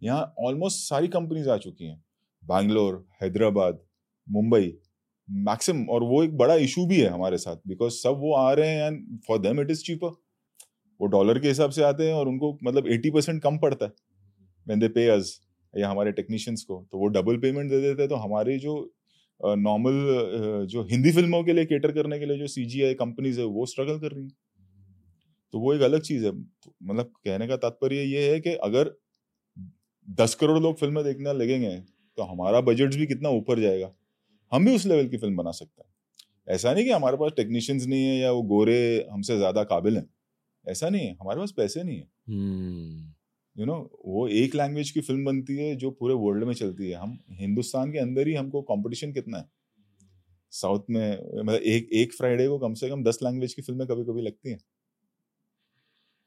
यहाँ ऑलमोस्ट सारी कंपनीज़ आ चुकी हैं। बैंगलोर हैदराबाद मुंबई मैक्सिम और वो एक बड़ा इशू भी है हमारे साथ बिकॉज़ सब वो आ रहे हैं and for them it is cheaper वो डॉलर के हिसाब से आते हैं और उनको मतलब एटी परसेंट कम पड़ता है. वेन दे पे अस या हमारे टेक्नीशियंस को तो वो डबल पेमेंट दे देते हैं तो हमारी जो नॉर्मल जो हिंदी फ़िल्मों के लिए केटर करने के लिए जो सी जी आई कंपनीज़ है, वो स्ट्रगल कर रही हैं. तो वो एक अलग चीज़ है. तो मतलब कहने का तात्पर्य ये है कि अगर दस करोड़ लोग फ़िल्में देखने लगेंगे तो हमारा बजट भी कितना ऊपर जाएगा. हम भी उस लेवल की फ़िल्म बना सकते हैं। ऐसा नहीं कि हमारे पास टेक्नीशियंस नहीं है या वो गोरे हमसे ज़्यादा काबिल हैं। ऐसा नहीं है हमारे पास पैसे नहीं है। यू you नो know, वो एक लैंग्वेज की फ़िल्म बनती है जो पूरे वर्ल्ड में चलती है। हम हिंदुस्तान के अंदर ही हमको कंपटीशन कितना है। साउथ में मतलब एक एक फ्राइडे को कम से कम दस लैंग्वेज की फ़िल्में कभी कभी लगती हैं।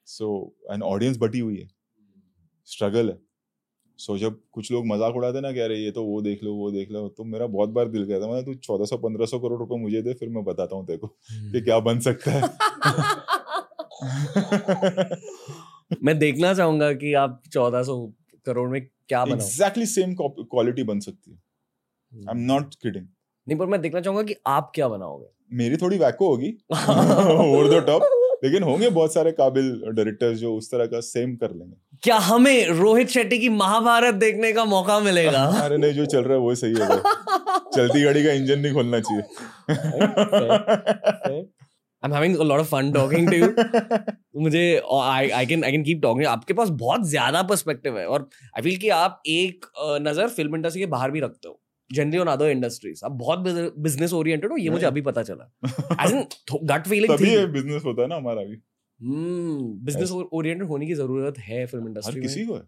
सो एन ऑडियंस बटी हुई है। स्ट्रगल है। सो जब कुछ लोग मज़ाक उड़ाते ना कह रहे ये तो वो देख लो वो देख लो तो मेरा बहुत बार दिल कहता मैं तू चौदह सौ पंद्रह सौ करोड़ रुपए मुझे दे फिर मैं बताता हूँ तेरे को कि क्या बन सकता है. मैं देखना चाहूँगा कि आप चौदह सौ करोड़ में क्या बनाओ। एग्जैक्टली सेम क्वालिटी बन सकती है। आई एम नॉट किडिंग नहीं पर मैं देखना चाहूँगा कि आप क्या बनाओगे। मेरी थोड़ी वैको होगी। ओवर द टॉप लेकिन होंगे बहुत सारे काबिल डायरेक्टर्स जो उस तरह का सेम कर लेंगे। क्या हमें रोहित शेट्टी की महाभारत देखने का मौका मिलेगा? अरे नहीं जो चल रहा है वो सही है चलती गाड़ी का इंजन नहीं खोलना चाहिए। I'm having a lot of fun talking to you. मुझे I I can I can keep talking आपके पास बहुत ज़्यादा पर्सपेक्टिव है और आई फील कि आप एक नज़र फ़िल्म इंडस्ट्री के बाहर भी रखते हो। जनरली ऑन अदर इंडस्ट्रीज़ आप बहुत बिज़नेस ओरिएंटेड हो ये मुझे अभी पता चला। एज इन गट फीलिंग तभी थी। ये बिज़नेस होता है ना हमारा भी। बिज़नेस ओरिएंटेड होने की ज़रूरत है फ़िल्म हर इंडस्ट्री किसी में। को है।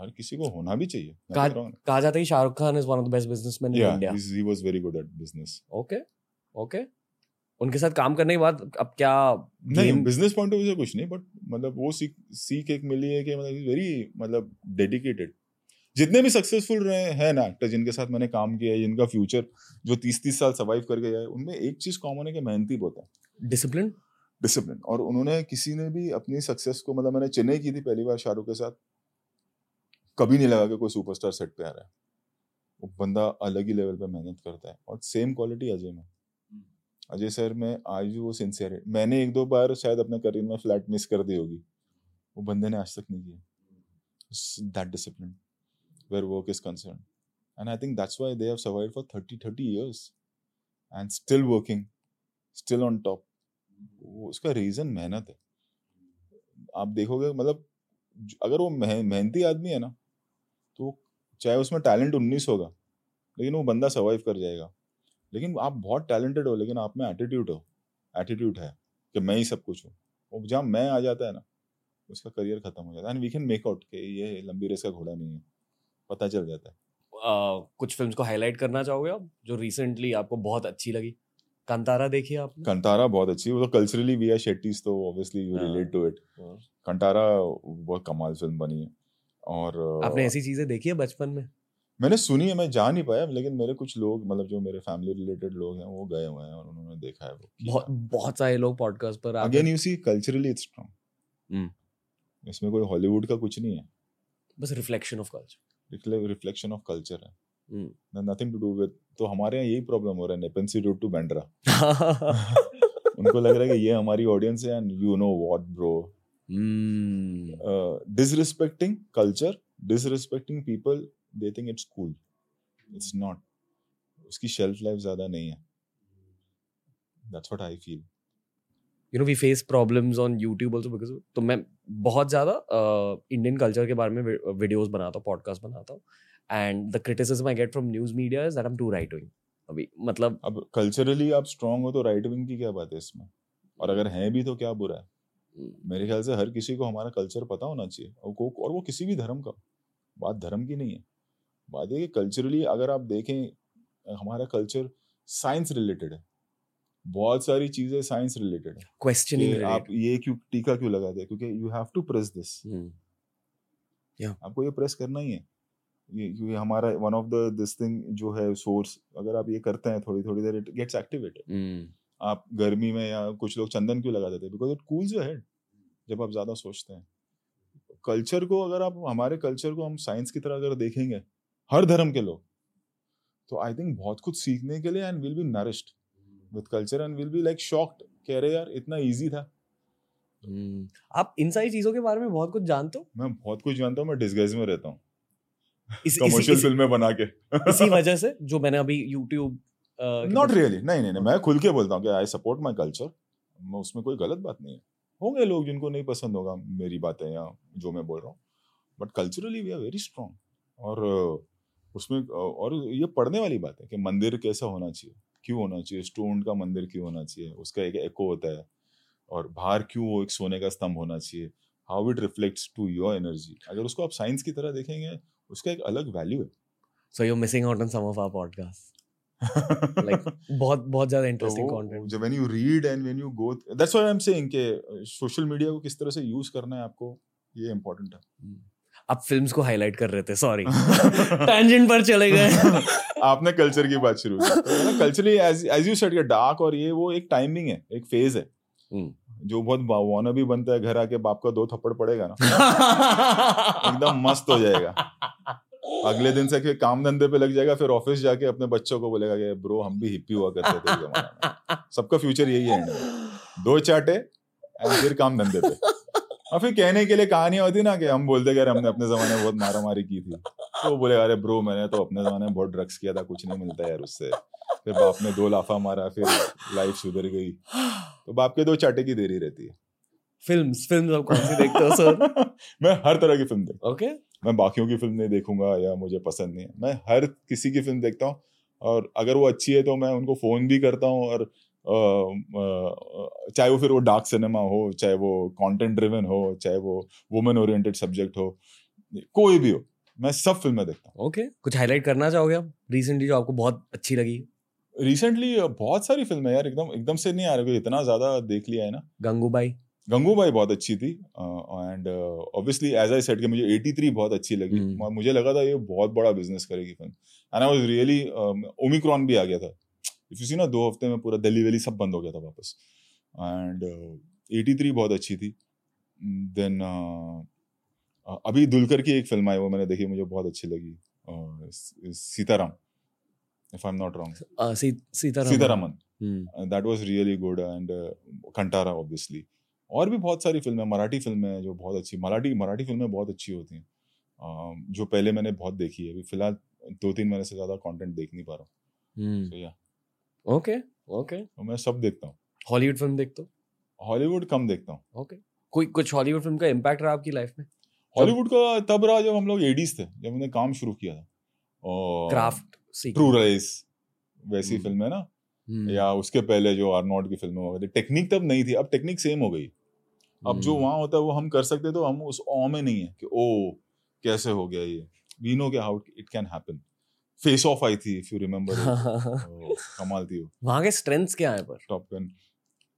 हर किसी को होना भी चाहिए। कहा- हूँ जाता है Shahrukh Khan is one of the best businessman in India he was very good at business. Okay okay उनके साथ काम करने के बाद अब क्या नहीं बिज़नेस पॉइंट ऑफ़ व्यू से कुछ नहीं बट मतलब वो सीख सीख एक मिली है कि मतलब वेरी मतलब डेडिकेटेड जितने भी सक्सेसफुल रहे हैं ना एक्टर जिनके साथ मैंने काम किया है जिनका फ्यूचर जो तीस तीस साल सर्वाइव करके गए उनमें एक चीज़ कॉमन है कि मेहनती बहुत है। डिसिप्लिन डिसिप्लिन और उन्होंने किसी ने भी अपनी सक्सेस को मतलब मैंने चेन्नई की थी पहली बार शाहरुख के साथ कभी नहीं लगा कि कोई सुपरस्टार सेट पे आ रहा है। वो बंदा अलग ही लेवल पे मेहनत करता है और सेम क्वालिटी अजय में। अजय सर में आज भी वो सिंसियर है। मैंने एक दो बार शायद अपने करियर में फ्लैट मिस कर दी होगी। वो बंदे ने आज तक नहीं किया। That discipline where work is concern and I think that's why they have survived for 30 30 years and still working still on top वो उसका रीजन मेहनत है। आप देखोगे मतलब अगर वो मेह- मेहनती आदमी है ना तो चाहे उसमें टैलेंट उन्नीस होगा, लेकिन वो बंदा सर्वाइव कर जाएगा। लेकिन आप बहुत टैलेंटेड हो, लेकिन आप में एटीट्यूड हो एटीट्यूड है कि मैं ही सब कुछ हूँ। वो जहाँ मैं आ जाता है ना, उसका करियर खत्म हो जाता है। And we can make out कि ये लंबी रेस का घोड़ा नहीं है। पता चल जाता है। कुछ फिल्म्स को हाईलाइट करना चाहोगे आप जो रिसेंटली आपको बहुत अच्छी लगी? कांतारा देखी है आपने? कंटारा बहुत अच्छी वो तो कल्चरली वी आर शेट्टीज तो obviously you. Relate to it. Kantara बहुत कमाल फ़िल्म बनी है। और आपने ऐसी चीज़ें देखी है बचपन में? मैंने सुनी है मैं जा नहीं पाया लेकिन मेरे कुछ लोग मतलब जो मेरे फैमिली रिलेटेड लोग हैं वो गए हुए हैं और उन्होंने देखा है वो बहुत बहुत सारे लोग पॉडकास्ट पर again you see culturally it's. Strong इसमें कोई हॉलीवुड का कुछ नहीं है। बस reflection of culture reflection of culture है। नथिंग टू डू विद तो हमारे यहाँ यही प्रॉब्लम हो रहा है नेपेंसी रोड टू बैंड्रा उनको लग रहा है कि ये हमारी ऑडियंस है and you know what bro disrespecting culture disrespecting people they think it's cool. It's not. उसकी शेल्फ लाइफ ज़्यादा नहीं है। That's what i feel. You know we face problems on YouTube also because तो मैं बहुत ज़्यादा Indian culture के बारे में वीडियोस बनाता हूँ पॉडकास्ट बनाता हूँ and the criticism I get from news media is that I am too right wing अभी मतलब अब कल्चरली आप स्ट्रांग हो तो राइट विंग की क्या बात है इसमें? और अगर हैं भी तो क्या बुरा है? मेरे ख्याल से हर किसी को हमारा कल्चर पता होना चाहिए और को और वो किसी भी धर्म का बात धर्म की नहीं है। बात ये कि कल्चरली अगर आप देखें हमारा कल्चर साइंस रिलेटेड है। बहुत सारी चीज़ें साइंस रिलेटेड है। क्वेश्चनिंग आप ये क्यों टीका क्यों लगाते हैं क्योंकि you have to press this आपको ये प्रेस करना ही है। ये क्योंकि हमारा one of the this thing जो है सोर्स अगर आप ये करते हैं थोड़ी थोड़ी देर इट गेट्स एक्टिवेटेड आप गर्मी में या कुछ लोग चंदन क्यों लगा देते हैं? Because it cools your head जब आप ज़्यादा सोचते हैं। कल्चर को अगर आप हमारे कल्चर को हम साइंस की तरह अगर देखेंगे हर धर्म के लोग तो आई थिंक बहुत कुछ सीखने के लिए and will be nourished with culture and will be like shocked कह रहे यार इतना इजी था. हम्म, आप इन सारी चीज़ों के बारे में बहुत कुछ जानते हो? मैं बहुत कुछ जानता हूँ मैं डिस्गाइज में रहता हूँ। कमर्शियल फ़िल्में बना के। इसी वजह से जो मैंने अभी यूट्यूब नॉट रियली नहीं नहीं नहीं मैं खुल के बोलता हूँ कि आई सपोर्ट माई कल्चर मैं उसमें कोई गलत बात नहीं है। होंगे लोग जिनको नहीं पसंद होगा मेरी बातें या जो मैं बोल रहा हूँ but culturally we are very strong और उसमें और ये पढ़ने वाली बात है कि मंदिर कैसा होना चाहिए। क्यों होना चाहिए? स्टोन का मंदिर क्यों होना चाहिए? उसका एक एको होता है। और बाहर क्यों वो एक सोने का स्तंभ होना चाहिए? How it reflects to your energy अगर उसको आप साइंस की तरह देखेंगे उसका एक अलग वैल्यू है। So you missing out on some of our podcast like बहुत बहुत ज़्यादा इंटरेस्टिंग कंटेंट जब when you read and when you go that's why I am saying कि सोशल मीडिया को किस तरह से यूज़ करना है आपको ये इंपॉर्टेंट है। हम्म। आप फिल्म्स को हाईलाइट कर रहे थे सॉरी टैंजेंट पर चले गए। आपने कल्चर की बात शुरू की। Culturally as you said dark और ये वो एक टाइमिंग है एक फ़ेज़ है। हम्म। जो बहुत वाना भी बनता है घर आके बाप का दो थप्पड़ पड़ेगा ना। एकदम मस्त हो जाएगा। अगले दिन से काम धंधे पे लग जाएगा फिर ऑफ़िस जाके अपने बच्चों को बोलेगा कि ब्रो हम भी हिप्पी हुआ करते थे सबका फ्यूचर यही है। दो चाटे एंड फिर काम धंधे पे। और फिर कहने के लिए कहानी होती ना कि हम बोलते कि हमने अपने जमाने में बहुत मारा मारी की थी। तो बोले अरे ब्रो मैंने तो अपने जमाने में बहुत ड्रग्स किया था कुछ नहीं मिलता यार उससे। फिर बाप ने दो लाफा मारा फिर लाइफ सुधर गई। तो बाप के दो चाटे की देरी रहती है। फिल्म्स फिल्म्स आप कौन सी देखते हो सर मैं हर तरह की फ़िल्म देखता ओके okay? मैं बाकियों की फ़िल्म नहीं देखूँगा या मुझे पसंद नहीं है। मैं हर किसी की फ़िल्म देखता हूँ और अगर वो अच्छी है तो मैं उनको फ़ोन भी करता हूँ और चाहे वो फिर वो डार्क सिनेमा हो चाहे वो कंटेंट ड्रिवन हो चाहे वो वुमेन ओरिएंटेड सब्जेक्ट हो कोई भी हो मैं सब फ़िल्में देखता हूँ। Okay okay. कुछ हाईलाइट करना चाहोगे आप? रिसेंटली जो आपको बहुत अच्छी लगी। रिसेंटली बहुत सारी फ़िल्में यार एकदम एकदम से नहीं आ रही इतना ज़्यादा देख लिया है ना। गंगूबाई गंगूबाई बहुत अच्छी थी and obviously as I said कि मुझे 83 बहुत अच्छी लगी। hmm. मुझे लगा था ये बहुत बड़ा बिज़नेस करेगी film and I was really omicron भी आ गया था। इफ़ यू सी ना दो हफ़्ते में पूरा दिल्ली वैली सब बंद हो गया था वापस। एंड एटी थ्री बहुत अच्छी थी। देन uh, uh, अभी दुलकर की एक फ़िल्म आई वो मैंने देखी मुझे बहुत अच्छी लगी। Uh, Sitaram if I am not wrong Sitaraman. That was really good and Kantara obviously और भी बहुत सारी फ़िल्में मराठी फ़िल्में हैं जो बहुत अच्छी मराठी मराठी फ़िल्में बहुत अच्छी होती हैं। Uh, जो पहले मैंने बहुत देखी है। अभी फ़िलहाल दो तीन महीने से ज़्यादा कंटेंट देख नहीं पा रहा हूँ। hmm. so, yeah. Okay okay तो मैं सब देखता हूँ। हॉलीवुड फ़िल्म देखते हो? हॉलीवुड कम देखता हूँ। ओके कोई कुछ हॉलीवुड फ़िल्म का इम्पैक्ट रहा आपकी लाइफ में? हॉलीवुड का तब रहा जब हम लोग एडीज थे जब हमने काम शुरू किया था। और क्राफ्ट ट्रू राइस वैसी फ़िल्म है ना? हम्म। या उसके पहले जो आर्नोल्ड की फ़िल्में हो गई टेक्निक तब नहीं थी अब टेक्निक सेम हो गई। अब जो हम्म। वहाँ होता है वो हम कर सकते तो हम उस ऑ में नहीं है कि ओ कैसे हो गया ये? वी नो के how it can happen face of I थी इफ़ यू रिमेम्बर कमाल थी वो। वहाँ के स्ट्रेंथ्स क्या है पर? टॉप गन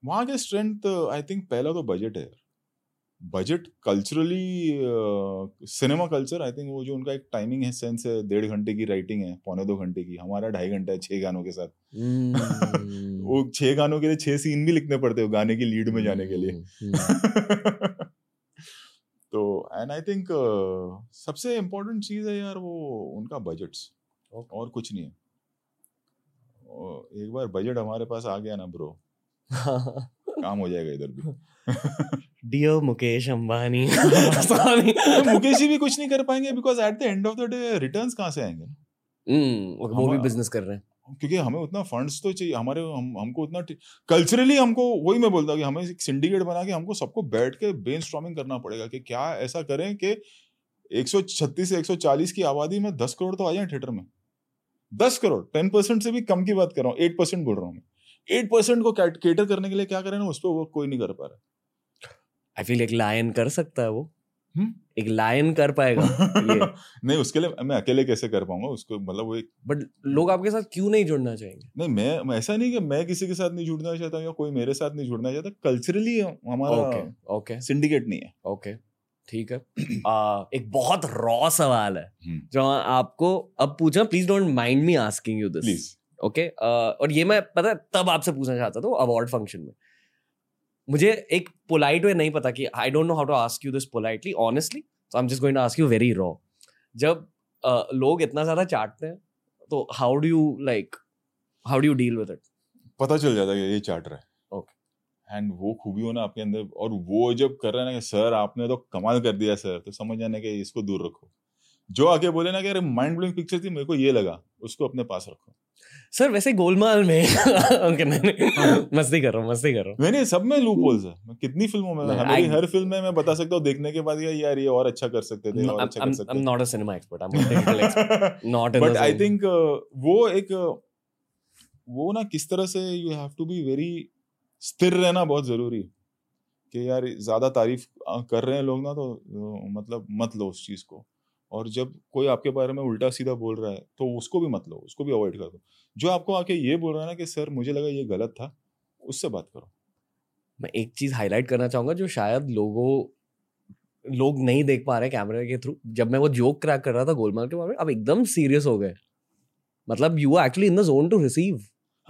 वहाँ के स्ट्रेंथ आई थिंक पहला तो बजट है। Budget culturally cinema culture I think वो जो उनका एक टाइमिंग है सेंस है डेढ़ घंटे की राइटिंग है पौने दो घंटे की हमारा ढाई घंटा है छह गानों के साथ। Hmm. वो छह गानों के लिए छह सीन भी लिखने पड़ते हो गाने की लीड में जाने के लिए। Hmm. तो एंड आई थिंक सबसे इम्पोर्टेंट चीज़ है यार वो उनका बजट्स और कुछ नहीं है। एक बार बजट हमारे पास आ गया ना ब्रो काम हो जाएगा इधर भी। डियर मुकेश अंबानी मुकेश जी भी कुछ नहीं कर पाएँगे because at the end of the day returns कहाँ से आएँगे? हम्म वो भी बिज़नेस कर रहे हैं। क्योंकि हमें उतना फंड्स तो चाहिए हमारे हम हमको उतना कल्चरली हमको वही मैं बोलता हूँ कि हमें एक सिंडिकेट बना के हमको सबको बैठ के ब्रेन करना पड़ेगा कि क्या ऐसा करें कि 136 से 140 की आबादी में 10 करोड़ तो आ जाए थिएटर में। दस करोड़ टेन परसेंट से भी कम की बात कर रहा हूँ एट परसेंट बोल रहा हूँ मैं। एट परसेंट को केटर करने के लिए क्या करें ना उस पर वो कोई नहीं कर पा रहा। आई फील एक लायन कर सकता है वो। हुँ? हम्म? एक लायन कर पाएगा नहीं उसके लिए मैं अकेले कैसे कर पाऊँगा? उसको मतलब वो एक बट लोग आपके साथ क्यों नहीं जुड़ना चाहेंगे? नहीं मैं, ऐसा नहीं कि मैं किसी के साथ नहीं जुड़ना चाहता या कोई मेरे साथ नहीं जुड़ना चाहता। कल्चरली हमारा ओके सिंडिकेट नहीं है। ओके ठीक है। आ, एक बहुत रॉ सवाल है। हम्म। जो आपको अब पूछा please don't mind me asking you this okay और ये मैं पता तब आपसे पूछना चाहता था अवार्ड फ़ंक्शन में। मुझे एक पोलाइट वे नहीं पता कि I don't know how to ask you this politely honestly so I am just going to ask you very raw जब uh, लोग इतना ज़्यादा चाटते हैं तो how do you like how do you deal with it पता चल जाता है ये चाट रहा है। एंड वो खूबी हो ना आपके अंदर और वो जब कर रहे हैं ना कि सर आपने तो कमाल कर दिया सर तो समझ जाना कि इसको दूर रखो। जो आगे बोले ना कि अरे माइंड ब्लोइंग पिक्चर थी मेरे को ये लगा उसको अपने पास रखो। सर वैसे गोलमाल में ओके नहीं नहीं मस्ती कर रहा हूँ मस्ती कर रहा हूँ। नहीं सब में लूप होल्स है। मैं कितनी फ़िल्मों में नहीं, मेरी हर फ़िल्म में मैं बता सकता हूँ देखने के बाद यार यार ये और अच्छा कर सकते थे और अच्छा कर I'm सकते not a cinema expert. I'm a technical expert. थे बट आई थिंक वो एक वो ना किस तरह से you have to be very स्थिर रहना बहुत ज़रूरी है कि यार ज़्यादा तारीफ़ कर रहे हैं लोग ना तो मतलब मत लो उस चीज़ को। और जब कोई आपके बारे में उल्टा सीधा बोल रहा है तो उसको भी मत लो, उसको भी अवॉइड कर दो। जो आपको आके ये बोल रहा है ना कि, सर, मुझे लगा ये गलत था, उससे बात करो। मैं एक चीज़ हाईलाइट करना चाहूँगा जो शायद लोगों, लोग नहीं देख पा रहे कैमरे के थ्रू जब मैं वो जोक क्रैक कर रहा था गोलमाल के बारे में, अब एकदम सीरियस हो गए। मतलब you are actually in the zone to receive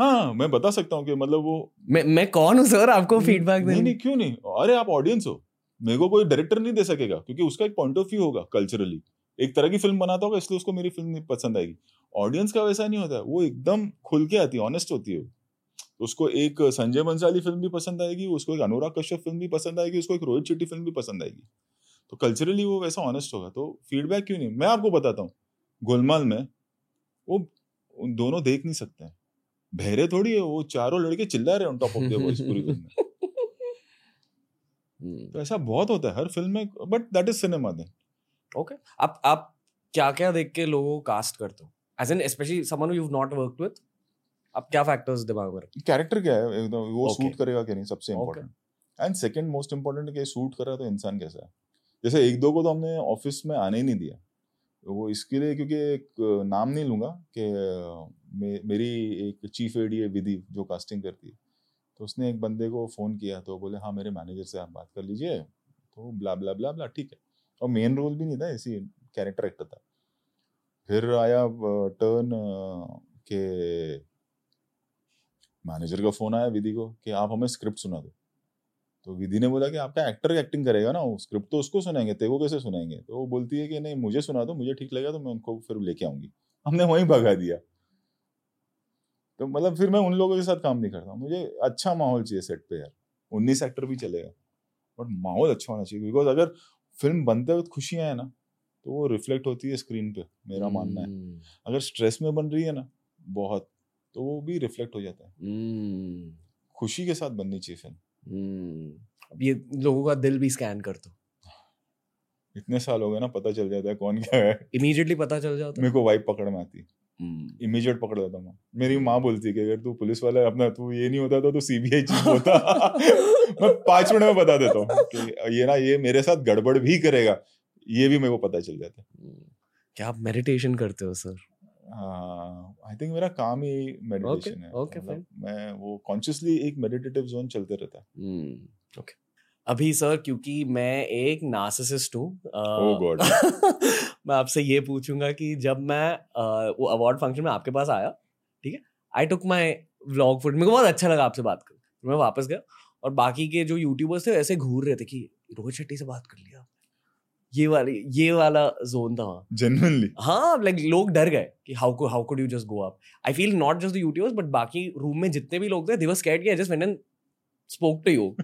हाँ मैं बता सकता हूँ कि मतलब वो मैं मैं कौन हूँ सर आपको फीडबैक नहीं नहीं क्यों नहीं? अरे आप ऑडियंस हो। मेरे को कोई डायरेक्टर नहीं दे सकेगा क्योंकि उसका एक पॉइंट ऑफ़ व्यू होगा कल्चरली एक तरह की फ़िल्म बनाता होगा इसलिए उसको मेरी फ़िल्म नहीं पसंद आएगी। ऑडियंस का वैसा नहीं होता वो एकदम खुल के आती है ऑनेस्ट होती है। उसको एक संजय बंसाली फ़िल्म भी पसंद आएगी उसको एक अनुराग कश्यप फ़िल्म भी पसंद आएगी उसको एक रोहित शेट्टी फ़िल्म भी पसंद आएगी। तो कल्चरली वो वैसा ऑनेस्ट होगा। तो फीडबैक क्यों नहीं? मैं आपको बताता हूँ गोलमाल में वो उन दोनों देख नहीं सकते हैं। बहरे थोड़ी है वो चारों लड़के चिल्ला रहे on top of their voice film film में। हम्म, तो ऐसा बहुत होता है हर फ़िल्म में but that is cinema then okay आप आप क्या क्या देख के लोगों को कास्ट करते हो? As an especially someone you not worked with आप क्या फैक्टर्स दिमाग में कैरेक्टर क्या है? एकदम वो Okay. सूट करेगा कि नहीं सबसे. Important and second most important कि सूट कर रहा तो इंसान कैसा है? जैसे एक दो को तो हमने ऑफ़िस में आने ही नहीं दिया। वो इसके लिए क्योंकि एक नाम नहीं लूँगा कि मे, मेरी एक चीफ एडी है विधि जो कास्टिंग करती है। तो उसने एक बंदे को फ़ोन किया तो बोले हाँ मेरे मैनेजर से आप बात कर लीजिए। तो ब्ला ब्ला ब्ला ब्ला ठीक है। और मेन रोल भी नहीं था ऐसी कैरेक्टर एक्टर था। फिर आया टर्न के मैनेजर का फ़ोन आया विधि को कि आप हमें स्क्रिप्ट सुना दो। तो विधि ने बोला कि आपका एक्टर एक्टिंग करेगा ना स्क्रिप्ट तो उसको सुनाएँगे तेरे को कैसे सुनाएँगे? तो वो बोलती है कि नहीं मुझे सुना दो मुझे ठीक लगेगा तो मैं उनको फिर लेके आऊँगी। हमने वहीं भगा दिया। तो मतलब फिर मैं उन लोगों के साथ काम नहीं करता। मुझे अच्छा माहौल चाहिए सेट पे यार। उन्नीस एक्टर भी चलेगा बट माहौल अच्छा होना चाहिए बिकॉज़ अगर फ़िल्म बनते वक्त खुशियाँ है ना तो वो रिफ्लेक्ट होती है स्क्रीन पे मेरा मानना है। हम्म, अगर स्ट्रेस में बन रही है ना बहुत तो वो भी रिफ्लेक्ट हो जाता है। हम्म, खुशी के साथ बननी चाहिए फ़िल्म। अब ये लोगों का दिल भी स्कैन कर दो। इतने साल हो गए ना पता चल जाता है कौन क्या है। इमीडिएटली पता चल जाता है। मेरे को वाइब पकड़ में आती हम्म, इमीडिएट पकड़ लेता मैं। मेरी माँ बोलती है कि अगर तू पुलिस वाला है अपना तू ये नहीं होता तो तू सीबीआई चीफ होता। मैं पाँच मिनट में बता देता हूँ कि ये ना ये मेरे साथ गड़बड़ भी करेगा। ये भी मेरे को पता चल जाता है। हम्म। क्या आप मेडिटेशन करते हो सर आई थिंक मेरा काम ही मेडिटेशन है। okay, मतलब मैं वो कॉन्शियसली एक मेडिटेटिव जोन चलते रहता है। हम्म ओके अभी सर क्योंकि मैं एक नार्सिसिस्ट हूँ Oh God. मैं आपसे ये पूछूँगा कि जब मैं अ, वो अवार्ड फ़ंक्शन में आपके पास आया ठीक है आई टुक माई व्लॉग फुट मेरे को बहुत अच्छा लगा आपसे बात कर मैं वापस गया और बाकी के जो यूट्यूबर्स थे ऐसे घूर रहे थे कि रोहित शेट्टी से बात कर लिया। ये वाली ये वाला जोन था जेन्युइनली हाँ लाइक लोग डर गए कि how could how could you just go up I feel not just the YouTubers but बाकी रूम में जितने भी लोग थे दे वर स्कैर्ड कि I just went and spoke to you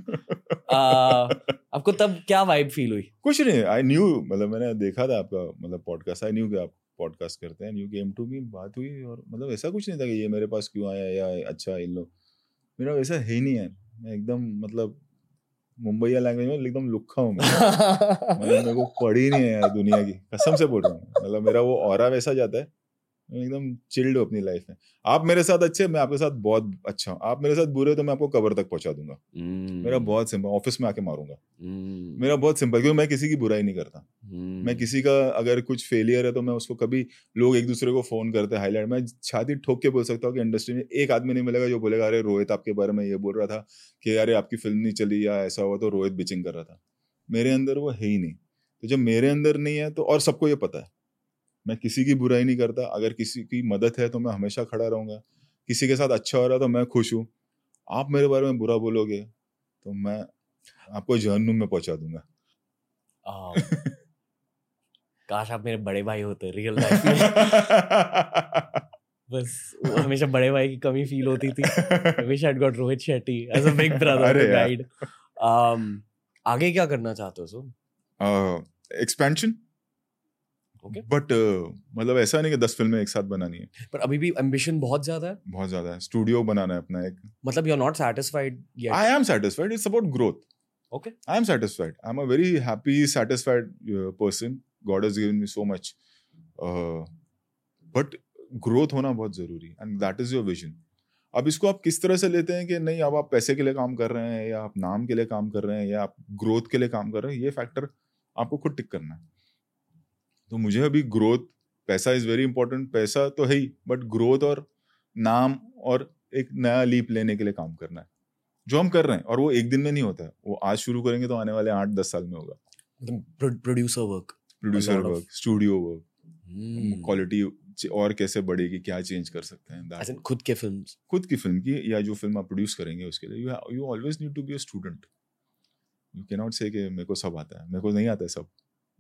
आपको तब क्या वाइब फील हुई? कुछ नहीं आई न्यू मतलब मैंने देखा था आपका मतलब पॉडकास्ट आई न्यू कि आप पॉडकास्ट करते हैं न्यू गेम टू मी बात हुई और मतलब ऐसा कुछ नहीं था कि ये मेरे पास क्यों आया या अच्छा इन लोग। मेरा वैसा है ही नहीं है। मैं एकदम मतलब मुंबईया लैंग्वेज में एकदम लुखा हूँ मैं। मतलब मेरे को पढ़ी नहीं है यार दुनिया की। कसम से बोल रहा हूँ। मतलब मेरा वो और वैसा जाता है। एकदम चिल्ड हूँ अपनी लाइफ में। आप मेरे साथ अच्छे मैं आपके साथ बहुत अच्छा हूँ। आप मेरे साथ बुरे तो मैं आपको कबर तक पहुँचा दूँगा। mm. मेरा बहुत सिंपल ऑफ़िस में आके मारूँगा। mm. मेरा बहुत सिंपल क्योंकि मैं किसी की बुराई नहीं करता। mm. मैं किसी का अगर कुछ फेलियर है तो मैं उसको कभी लोग एक दूसरे को फ़ोन करते हैं हाईलाइट मैं छाती ठोक के बोल सकता हूँ कि इंडस्ट्री में एक आदमी नहीं मिलेगा जो बोलेगा अरे रोहित आपके बारे में ये बोल रहा था कि अरे आपकी फ़िल्म नहीं चली या ऐसा हुआ तो रोहित बिचिंग कर रहा था। मेरे अंदर वो है ही नहीं। तो जब मेरे अंदर नहीं है तो और सबको ये पता है। मैं किसी की बुराई नहीं करता। अगर किसी की मदद है तो मैं हमेशा खड़ा रहूँगा। किसी के साथ अच्छा हो रहा तो मैं खुश हूँ। आप मेरे बारे में बुरा बोलोगे तो मैं आपको जहन्नुम में पहुँचा दूँगा। काश आप मेरे बड़े भाई होते रियल लाइफ में। बस हमेशा बड़े भाई की कमी फील होती थी। Shetty as a big brother अरे to यार। guide. Um, आगे क्या करना चाहते हो सो? Expansion Okay. बट मतलब ऐसा नहीं कि दस फ़िल्में एक साथ बनानी है। पर अभी भी एम्बिशन बहुत ज़्यादा है। बहुत ज़्यादा है। स्टूडियो बनाना है अपना एक। मतलब you are not satisfied I am satisfied it's about growth Okay. I am satisfied I am a very happy satisfied person God has given me so much but growth होना बहुत ज़रूरी and that is your vision अब इसको आप किस तरह से लेते हैं कि नहीं अब आप पैसे के लिए काम कर रहे हैं या आप नाम के लिए काम कर रहे हैं या आप ग्रोथ के लिए काम कर रहे हैं ये फैक्टर आपको खुद टिक करना है। तो मुझे अभी ग्रोथ पैसा इज़ वेरी इंपॉर्टेंट पैसा तो है ही बट ग्रोथ और नाम और एक नया लीप लेने के लिए काम करना है। जो हम कर रहे हैं और वो एक दिन में नहीं होता है वो आज शुरू करेंगे तो आने वाले आठ दस साल में होगा। Producer work producer work studio work. Quality और कैसे बढ़ेगी क्या चेंज कर सकते हैं खुद के फिल्म्स खुद की फ़िल्म की या जो फ़िल्म आप प्रोड्यूस करेंगे उसके लिए। You you always need to be a student you can not say मेरे को सब आता है मेरे को नहीं आता है सब।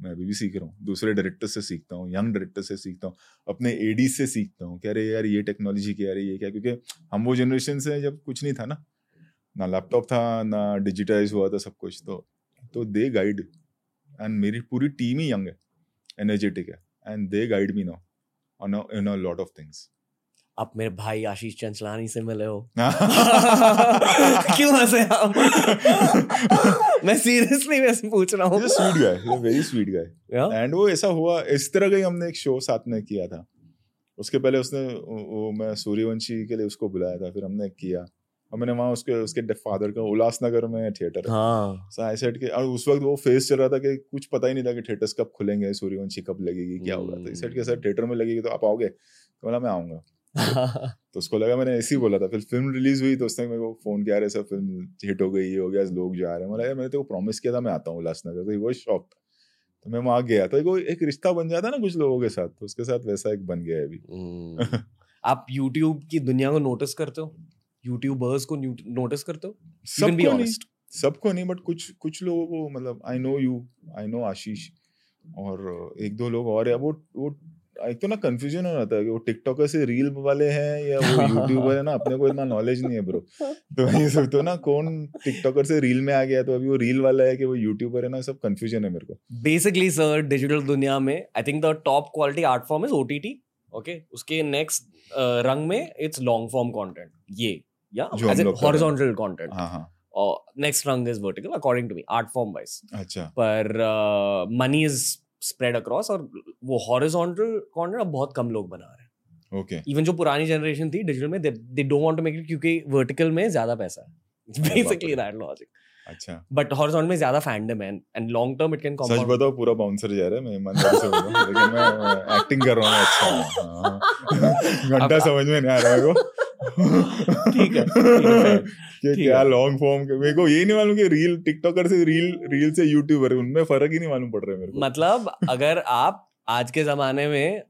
मैं अभी भी सीख रहा हूँ। दूसरे डायरेक्टर से सीखता हूँ यंग डायरेक्टर से सीखता हूँ, अपने एडी से सीखता हूँ, कह रहे यार, ये टेक्नोलॉजी क्या है ये क्या क्योंकि हम वो जनरेशन से हैं जब कुछ नहीं था ना। ना लैपटॉप था, ना डिजिटाइज हुआ था सब कुछ तो तो दे गाइड एंड मेरी पूरी टीम ही यंग है एनर्जेटिक है। And they guide me now in a lot of things आप मेरे भाई आशीष चंचलानी से मिले हो। क्यों हंसे आप? मैं सीरियसली वैसे पूछ रहा हूँ। A very sweet guy. Yeah? And वो ऐसा हुआ इस तरह का ही हमने एक शो साथ में किया था। उसके पहले उसने वो मैं सूर्यवंशी के लिए उसको बुलाया था फिर हमने किया। और मैंने वहाँ उसके उसके फादर का उल्लासनगर में थिएटर हाँ। So said कि और उस वक्त वो फेस चल रहा था कि कुछ पता ही नहीं था कि थिएटर्स कब खुलेंगे सूर्यवंशी कब लगेगी क्या होगा। तो इस के सर थिएटर में लगेगी तो आप आओगे? तो बोला मैं आऊँगा। तो उसको लगा मैंने ऐसे ही बोला था। फिर फ़िल्म रिलीज़ हुई तो उसने मेरे को फ़ोन किया रहे सब फ़िल्म हिट हो गई हो गया लोग जा रहे हैं। मतलब मैंने तो प्रॉमिस किया था मैं आता हूँ उल्लासनगर। तो वो शॉक तो मैं वहाँ गया। तो एक रिश्ता बन जाता ना कुछ लोगों के साथ तो उसके साथ वैसा एक बन गया अभी। हम्म। आप यूट्यूब की दुनिया को नोटिस करते हो? यूट्यूबर्स को नोटिस करते हो? सबको नहीं सबको नहीं बट कुछ कुछ लोगों को मतलब I know you I know Ashish और एक दो लोग और है। वो वो एक तो ना कंफ्यूजन हो जाता है कि वो टिकटॉकर से रील वाले हैं या वो यूट्यूबर है ना अपने को इतना नॉलेज नहीं है ब्रो तो ये सब तो ना कौन टिकटॉकर से रील में आ गया तो अभी वो रील वाला है कि वो यूट्यूबर है ना सब कंफ्यूजन है मेरे को. बेसिकली सर डिजिटल दुनिया में I think the top quality art form is OTT okay उसके नेक्स्ट रंग में इट्स लॉन्ग फॉर्म कॉन्टेंट ये या। हॉरिजॉन्टल हाँ। Next rung is vertical according to me art form wise अच्छा. पर मनी इज़ स्प्रेड अक्रॉस और वो हॉरिजॉन्टल कंटेंट अब बहुत कम लोग बना रहे हैं। ओके इवन जो पुरानी जनरेशन थी डिजिटल में they don't want to make it क्योंकि वर्टिकल में ज़्यादा पैसा है। बेसिकली दैट लॉजिक अच्छा। बट हॉरिजॉन्टल में ज़्यादा फैंडम है and long term it can सच बताओ पूरा बाउंसर जा रहा है मैं ईमानदारी से बोल रहा हूँ लेकिन मैं एक्टिंग कर रहा हूँ अच्छा। हाँ। घंटा समझ में नहीं आ रहा मेरे को। ठीक है, है, क्या लॉन्ग फॉर्म मेरे को ये नहीं मालूम कि रील टिकटॉकर से रील रील से यूट्यूबर उनमें फ़र्क ही नहीं मालूम पड़ रहा है मेरे को। मतलब अगर आप आज के जमाने में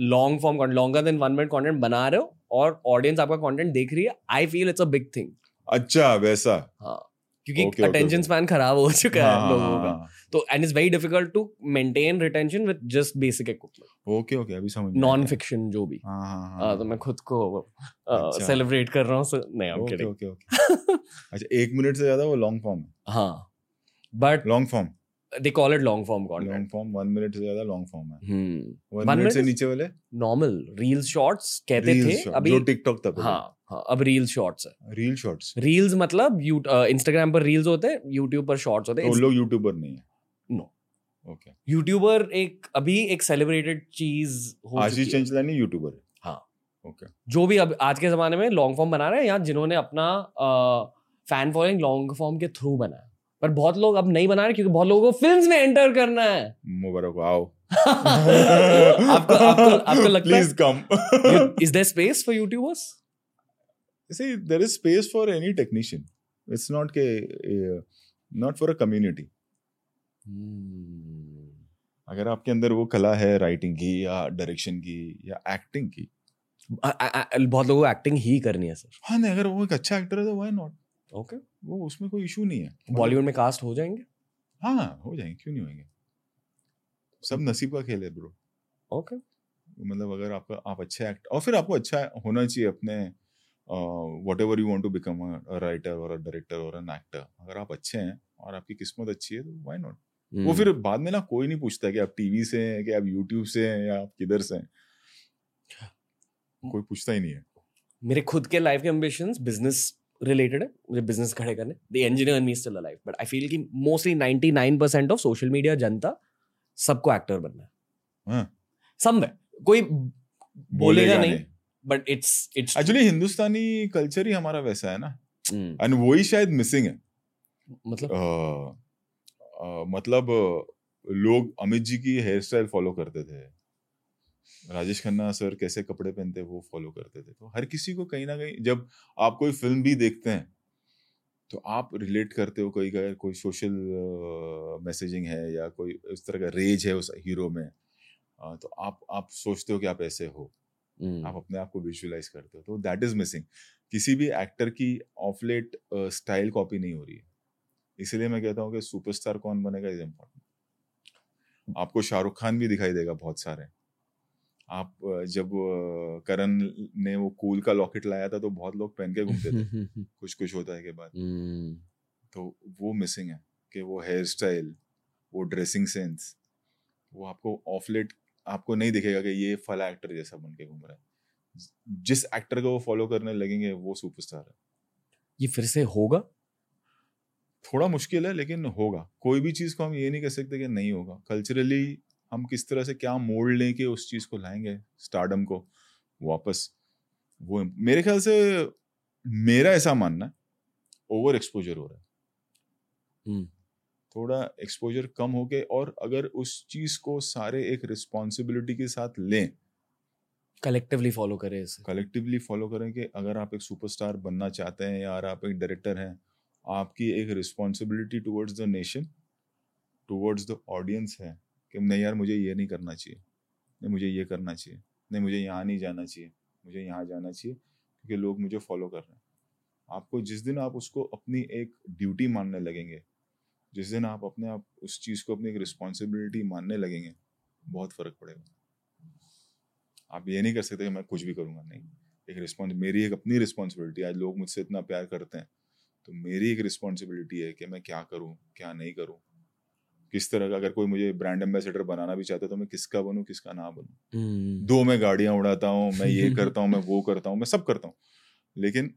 long form content longer than one minute content बना रहे हो और ऑडियंस आपका कंटेंट देख रही है I feel it's a big thing अच्छा वैसा। हाँ क्योंकि अटेंशन स्पैन खराब हो चुका हाँ, है हाँ, लोगों का। हाँ, तो and it's very difficult to maintain retention with just basic equipment. Okay okay अभी समझ नॉन फिक्शन जो भी। हाँ हाँ हाँ, हाँ तो मैं खुद को अच्छा। सेलिब्रेट कर रहा हूँ नहीं I am kidding okay okay अच्छा एक मिनट से ज़्यादा वो लॉन्ग फॉर्म है। हाँ but long form they call it long form content long form one minute से ज़्यादा लॉन्ग फॉर्म है। हम्म। वन One मिनट से नीचे वाले? नॉर्मल रील्स शॉर्ट्स कहते थे अभी जो टिकटॉक तक हाँ हाँ अब रील शॉर्ट्स है। रील शॉर्ट्स रील्स मतलब इंस्टाग्राम पर रील्स होते हैं यूट्यूब पर शॉर्ट्स होते तो हैं लोग यूट्यूबर नहीं है. ओके यूट्यूबर एक अभी एक सेलिब्रेटेड चीज़ हो आशीष चंचलानी यूट्यूबर है। हाँ। ओके जो भी अब आज के जमाने में लॉन्ग फॉर्म बना रहे हैं या जिन्होंने अपना फ़ैन फॉलोइंग लॉन्ग फॉर्म के थ्रू बनाया। पर बहुत लोग अब नहीं बना रहे क्योंकि बहुत लोगों को फिल्म्स में एंटर करना है। मुबारक आओ आपको आपको आपको लगता please come is there space for YouTubers there is space for any technician. It's not ke uh, not for a community. अगर आपके अंदर वो कला है राइटिंग की या डायरेक्शन की या एक्टिंग की। बहुत लोगों को एक्टिंग ही करनी है सर हाँ नहीं अगर वो एक अच्छा एक्टर है तो व्हाई नॉट ओके वो उसमें कोई इशू नहीं है। बॉलीवुड में कास्ट हो जाएँगे? हाँ हो जाएँगे क्यों नहीं होंगे सब नसीब का खेल है ब्रो ओके मतलब अगर आपका आप अच्छे एक्ट और फिर आपको अच्छा होना चाहिए अपने whatever you want to become a writer और अ डायरेक्टर और एन एक्टर अगर आप अच्छे हैं और आपकी किस्मत अच्छी है तो वाई नॉट वो हम्म। फिर बाद में ना कोई नहीं पूछता कि आप टीवी से हैं कि आप यूट्यूब से हैं या आप किधर से हैं। कोई पूछता ही नहीं है। मेरे खुद के लाइफ के एम्बिशंस बिज़नेस रिलेटेड है मुझे बिज़नेस खड़े करने। The engineer me still alive but I feel कि मोस्टली 99% ऑफ़ सोशल मीडिया जनता सबको एक्टर बनना है। हाँ। कोई बोलेगा नहीं but it's it's actually Hindustani culture ही हमारा वैसा है ना। हम्म, एंड वही शायद मिसिंग है। मतलब? अ, मतलब लोग अमित जी की हेयर स्टाइल फॉलो करते थे। राजेश खन्ना सर कैसे कपड़े पहनते वो फॉलो करते थे। तो हर किसी को कहीं ना कहीं जब आप कोई फ़िल्म भी देखते हैं तो आप रिलेट करते हो कोई अगर कोई सोशल मैसेजिंग है या कोई इस तरह का रेज है उस हीरो में अ, तो आप आप सोचते हो कि आप ऐसे हो। हम्म, आप अपने आप को विजुअलाइज करते हो। तो दैट इज़ मिसिंग किसी भी एक्टर की ऑफलेट स्टाइल कॉपी नहीं हो रही है। इसीलिए मैं कहता हूँ कि सुपरस्टार कौन बनेगा इज़ इम्पोर्टेंट आपको शाहरुख खान भी दिखाई देगा बहुत सारे। आप जब करण ने वो कूल का लॉकेट लाया था तो बहुत लोग पहन के घूमते थे। कुछ कुछ होता है के बाद। हम्म, तो वो मिसिंग है कि वो हेयर स्टाइल वो ड्रेसिंग सेंस वो आपको ऑफ़ लेट आपको नहीं दिखेगा कि ये फला एक्टर जैसा बन के घूम रहा है। जिस एक्टर को वो फॉलो करने लगेंगे वो सुपरस्टार है। ये फिर से होगा? थोड़ा मुश्किल है लेकिन होगा। कोई भी चीज़ को हम ये नहीं कह सकते कि नहीं होगा। कल्चरली हम किस तरह से क्या मोड़ लेके उस चीज़ को लाएँगे स्टारडम को वापस। वो मेरे ख्याल से मेरा ऐसा मानना है ओवर एक्सपोजर हो रहा है। थोड़ा एक्सपोजर कम हो के और अगर उस चीज़ को सारे एक रिस्पॉन्सिबिलिटी के साथ लें। कलेक्टिवली फॉलो करें इसे। कलेक्टिवली फॉलो करें कि अगर आप एक सुपरस्टार बनना चाहते हैं या आप एक डायरेक्टर हैं आपकी एक responsibility towards the nation towards the audience है कि नहीं यार, मुझे ये नहीं करना चाहिए, नहीं मुझे ये करना चाहिए, नहीं मुझे यहाँ नहीं जाना चाहिए, मुझे यहाँ जाना चाहिए, क्योंकि लोग मुझे फॉलो कर रहे हैं। आपको जिस दिन आप उसको अपनी एक ड्यूटी मानने लगेंगे, जिस दिन आप अपने आप उस चीज़ को अपनी एक रिस्पॉन्सिबिलिटी मानने लगेंगे, बहुत फ़र्क पड़ेगा। आप ये नहीं कर सकते कि मैं कुछ भी करूँगा, नहीं। एक रिस्पॉन्स मेरी एक अपनी रिस्पॉन्सिबिलिटी आज लोग मुझसे इतना प्यार करते हैं तो मेरी एक रिस्पॉन्सिबिलिटी है कि मैं क्या करूँ क्या नहीं करूँ। किस तरह का अगर कोई मुझे ब्रांड एम्बेसडर बनाना भी चाहता है तो मैं किसका बनूं किसका ना बनूं। हम्म, दो मैं गाड़ियाँ उड़ाता हूँ मैं ये करता हूँ मैं वो करता हूँ मैं सब करता हूँ। लेकिन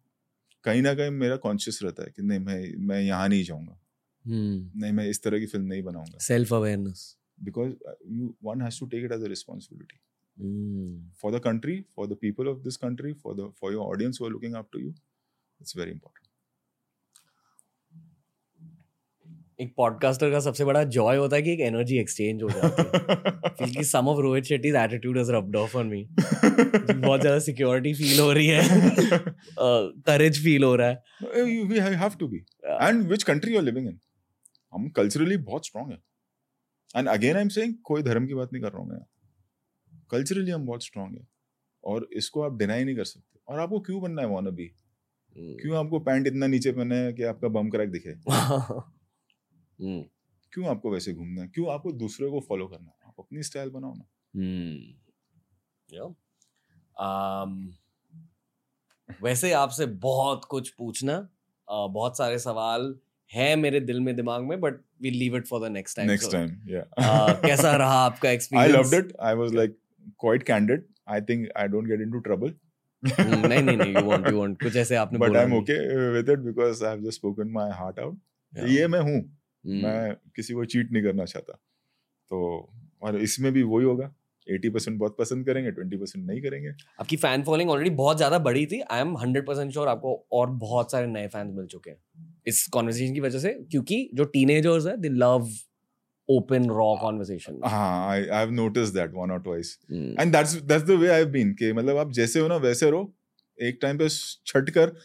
कहीं ना कहीं मेरा कॉन्शियस रहता है कि नहीं मैं मैं यहाँ नहीं जाऊँगा। हम्म, नहीं मैं इस तरह की फ़िल्म नहीं बनाऊँगा। Self awareness because you one has to take it as a responsibility the country, for the people of this country, for the for your audience who are looking up to you. It's very important. एक podcaster का सबसे बड़ा Joy होता है कि एक energy exchange हो जाती है। फील कि some of Rohit Shetty's attitude has rubbed off on me बहुत ज़्यादा सिक्योरिटी फील हो रही है। करेज फील हो रहा है। You, we have to be. And which country you're living in? हम कल्चरली बहुत स्ट्रांग है। And again I am saying कोई धर्म की बात नहीं कर रहा हूँ मैं। कल्चरली हम बहुत स्ट्रांग है। और इसको आप डिनाई नहीं कर सकते। और आपको क्यों बनना है वाना बी क्यों आपको पैंट इतना नीचे पहनना है कि आपका बम क्रैक दिखे? क्यों आपको वैसे घूमना है क्यों आपको दूसरे को फॉलो करना है आप अपनी स्टाइल बनाओ ना हम्म, um, वैसे आपसे बहुत कुछ पूछना बहुत सारे सवाल हैं मेरे दिल में दिमाग में but we leave it for the next time next time या कैसा रहा आपका experience loved it. I was like quite candid. I think I don't get into trouble. नहीं नहीं नहीं यू वांट यू वांट कुछ ऐसे आपने बोला I'm नहीं। okay with it because I've just spoken my heart out. Yeah. ये मैं हूँ हम्म, मैं किसी को चीट नहीं करना चाहता। तो और इसमें भी वही होगा 80% बहुत पसंद करेंगे 20% नहीं करेंगे। आपकी फ़ैन फॉलोइंग ऑलरेडी बहुत ज़्यादा बड़ी थी। I am hundred percent sure आपको और बहुत सारे नए फैंस मिल चुके हैं। इस कॉन्वर्सेशन की वजह से क्योंकि जो टीनेजर्स है they love open raw conversation हाँ I I've noticed that one or twice Hmm. and that's that's the way I've been कि मतलब आप जैसे हो ना वैसे रहो। एक टाइम पे छट कर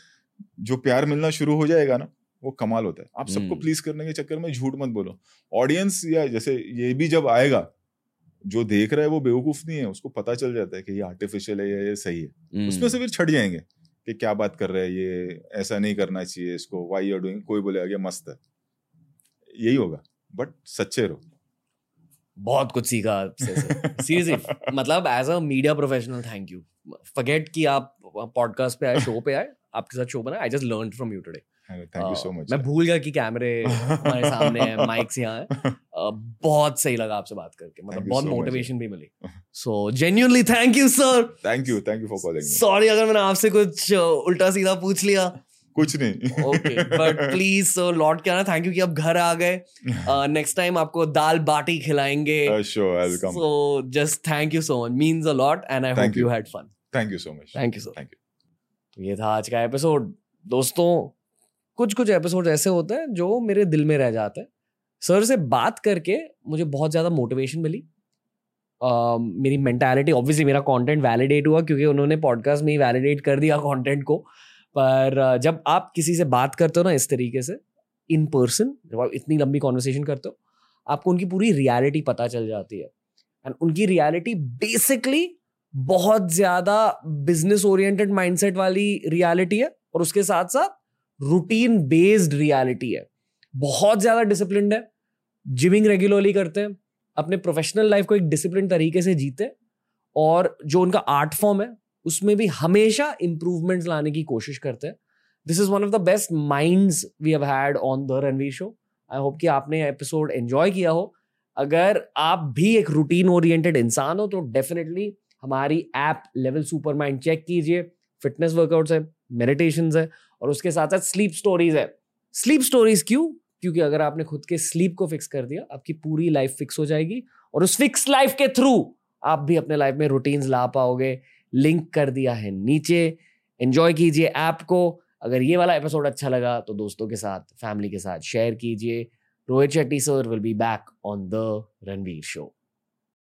जो प्यार मिलना शुरू हो जाएगा ना वो कमाल होता है। आप सबको हम्म। प्लीज़ करने के चक्कर में झूठ मत बोलो। ऑडियंस या जैसे ये भी जब आएगा जो देख रहा है वो बेवकूफ़ नहीं है उसको पता चल जाता है कि ये आर्टिफिशियल है या ये सही है। Hmm. उसमें से फिर छट जाएँगे कि क्या बात कर रहा है ये ऐसा नहीं करना चाहिए इसको वाई आर डूइंग कोई बोलेगा कि मस्त है। यही होगा बट सच्चे रहो। बहुत कुछ सीखा आपसे सीरियसली मतलब as a media professional thank you forget कि आप पॉडकास्ट पे आए शो पे आए आपके साथ शो बना I just learn from you today thank you so much मैं भूल गया कि कैमरे हमारे सामने हैं माइक्स यहाँ हैं। बहुत सही लगा आपसे बात करके मतलब बहुत मोटिवेशन भी मिली। So thank you sir thank you thank you for calling sorry अगर मैंने आपसे कुछ उल्टा सीधा पूछ लिया। कुछ नहीं। ओके बट प्लीज़ सर लौट के आना। थैंक यू कि आप घर आ गए। नेक्स्ट टाइम आपको दाल बाटी खिलाएँगे। So just thank you so much means a lot and I hope you had fun thank you so much thank you sir thank you ये था आज का एपिसोड दोस्तों कुछ कुछ एपिसोड ऐसे होते हैं जो मेरे दिल में रह जाते हैं। सर से बात करके मुझे बहुत ज़्यादा मोटिवेशन मिली। Uh, मेरी मेंटालिटी ऑब्वियसली मेरा कंटेंट वैलिडेट हुआ क्योंकि उन्होंने पॉडकास्ट में ही वैलिडेट कर दिया कंटेंट को। पर जब आप किसी से बात करते हो ना इस तरीके से इन पर्सन जब आप इतनी लंबी कॉन्वर्सेशन करते हो आपको उनकी पूरी रियलिटी पता चल जाती है। एंड उनकी रियलिटी बेसिकली बहुत ज़्यादा बिज़नेस ओरिएंटेड माइंडसेट वाली रियलिटी है और उसके साथ साथ रूटीन बेस्ड रियलिटी है। बहुत ज़्यादा डिसिप्लिन है। जिमिंग रेगुलरली करते हैं। अपने प्रोफेशनल लाइफ को एक डिसिप्लिन तरीके से जीते और जो उनका आर्ट फॉर्म है, उसमें भी हमेशा इंप्रूवमेंट्स लाने की कोशिश करते हैं। This is one of the best minds we have had on the Ranveer show I hope कि आपने एपिसोड एंजॉय किया हो। अगर आप भी एक रूटीन ओरिएंटेड इंसान हो तो डेफिनेटली हमारी app level super mind check कीजिए। फिटनेस वर्कआउट्स है मेडिटेशन है। और उसके साथ साथ स्लीप स्टोरीज है। स्लीप स्टोरीज क्यों? क्योंकि अगर आपने खुद के स्लीप को फिक्स कर दिया, आपकी पूरी लाइफ फिक्स हो जाएगी और उस फिक्स लाइफ के थ्रू आप भी अपने लाइफ में रूटीन्स ला पाओगे। लिंक कर दिया है नीचे। एंजॉय कीजिए ऐप को। अगर ये वाला एपिसोड अच्छा लगा तो दोस्तों के साथ फैमिली के साथ शेयर कीजिए। Rohit Shetty sir will be back on the Ranveer show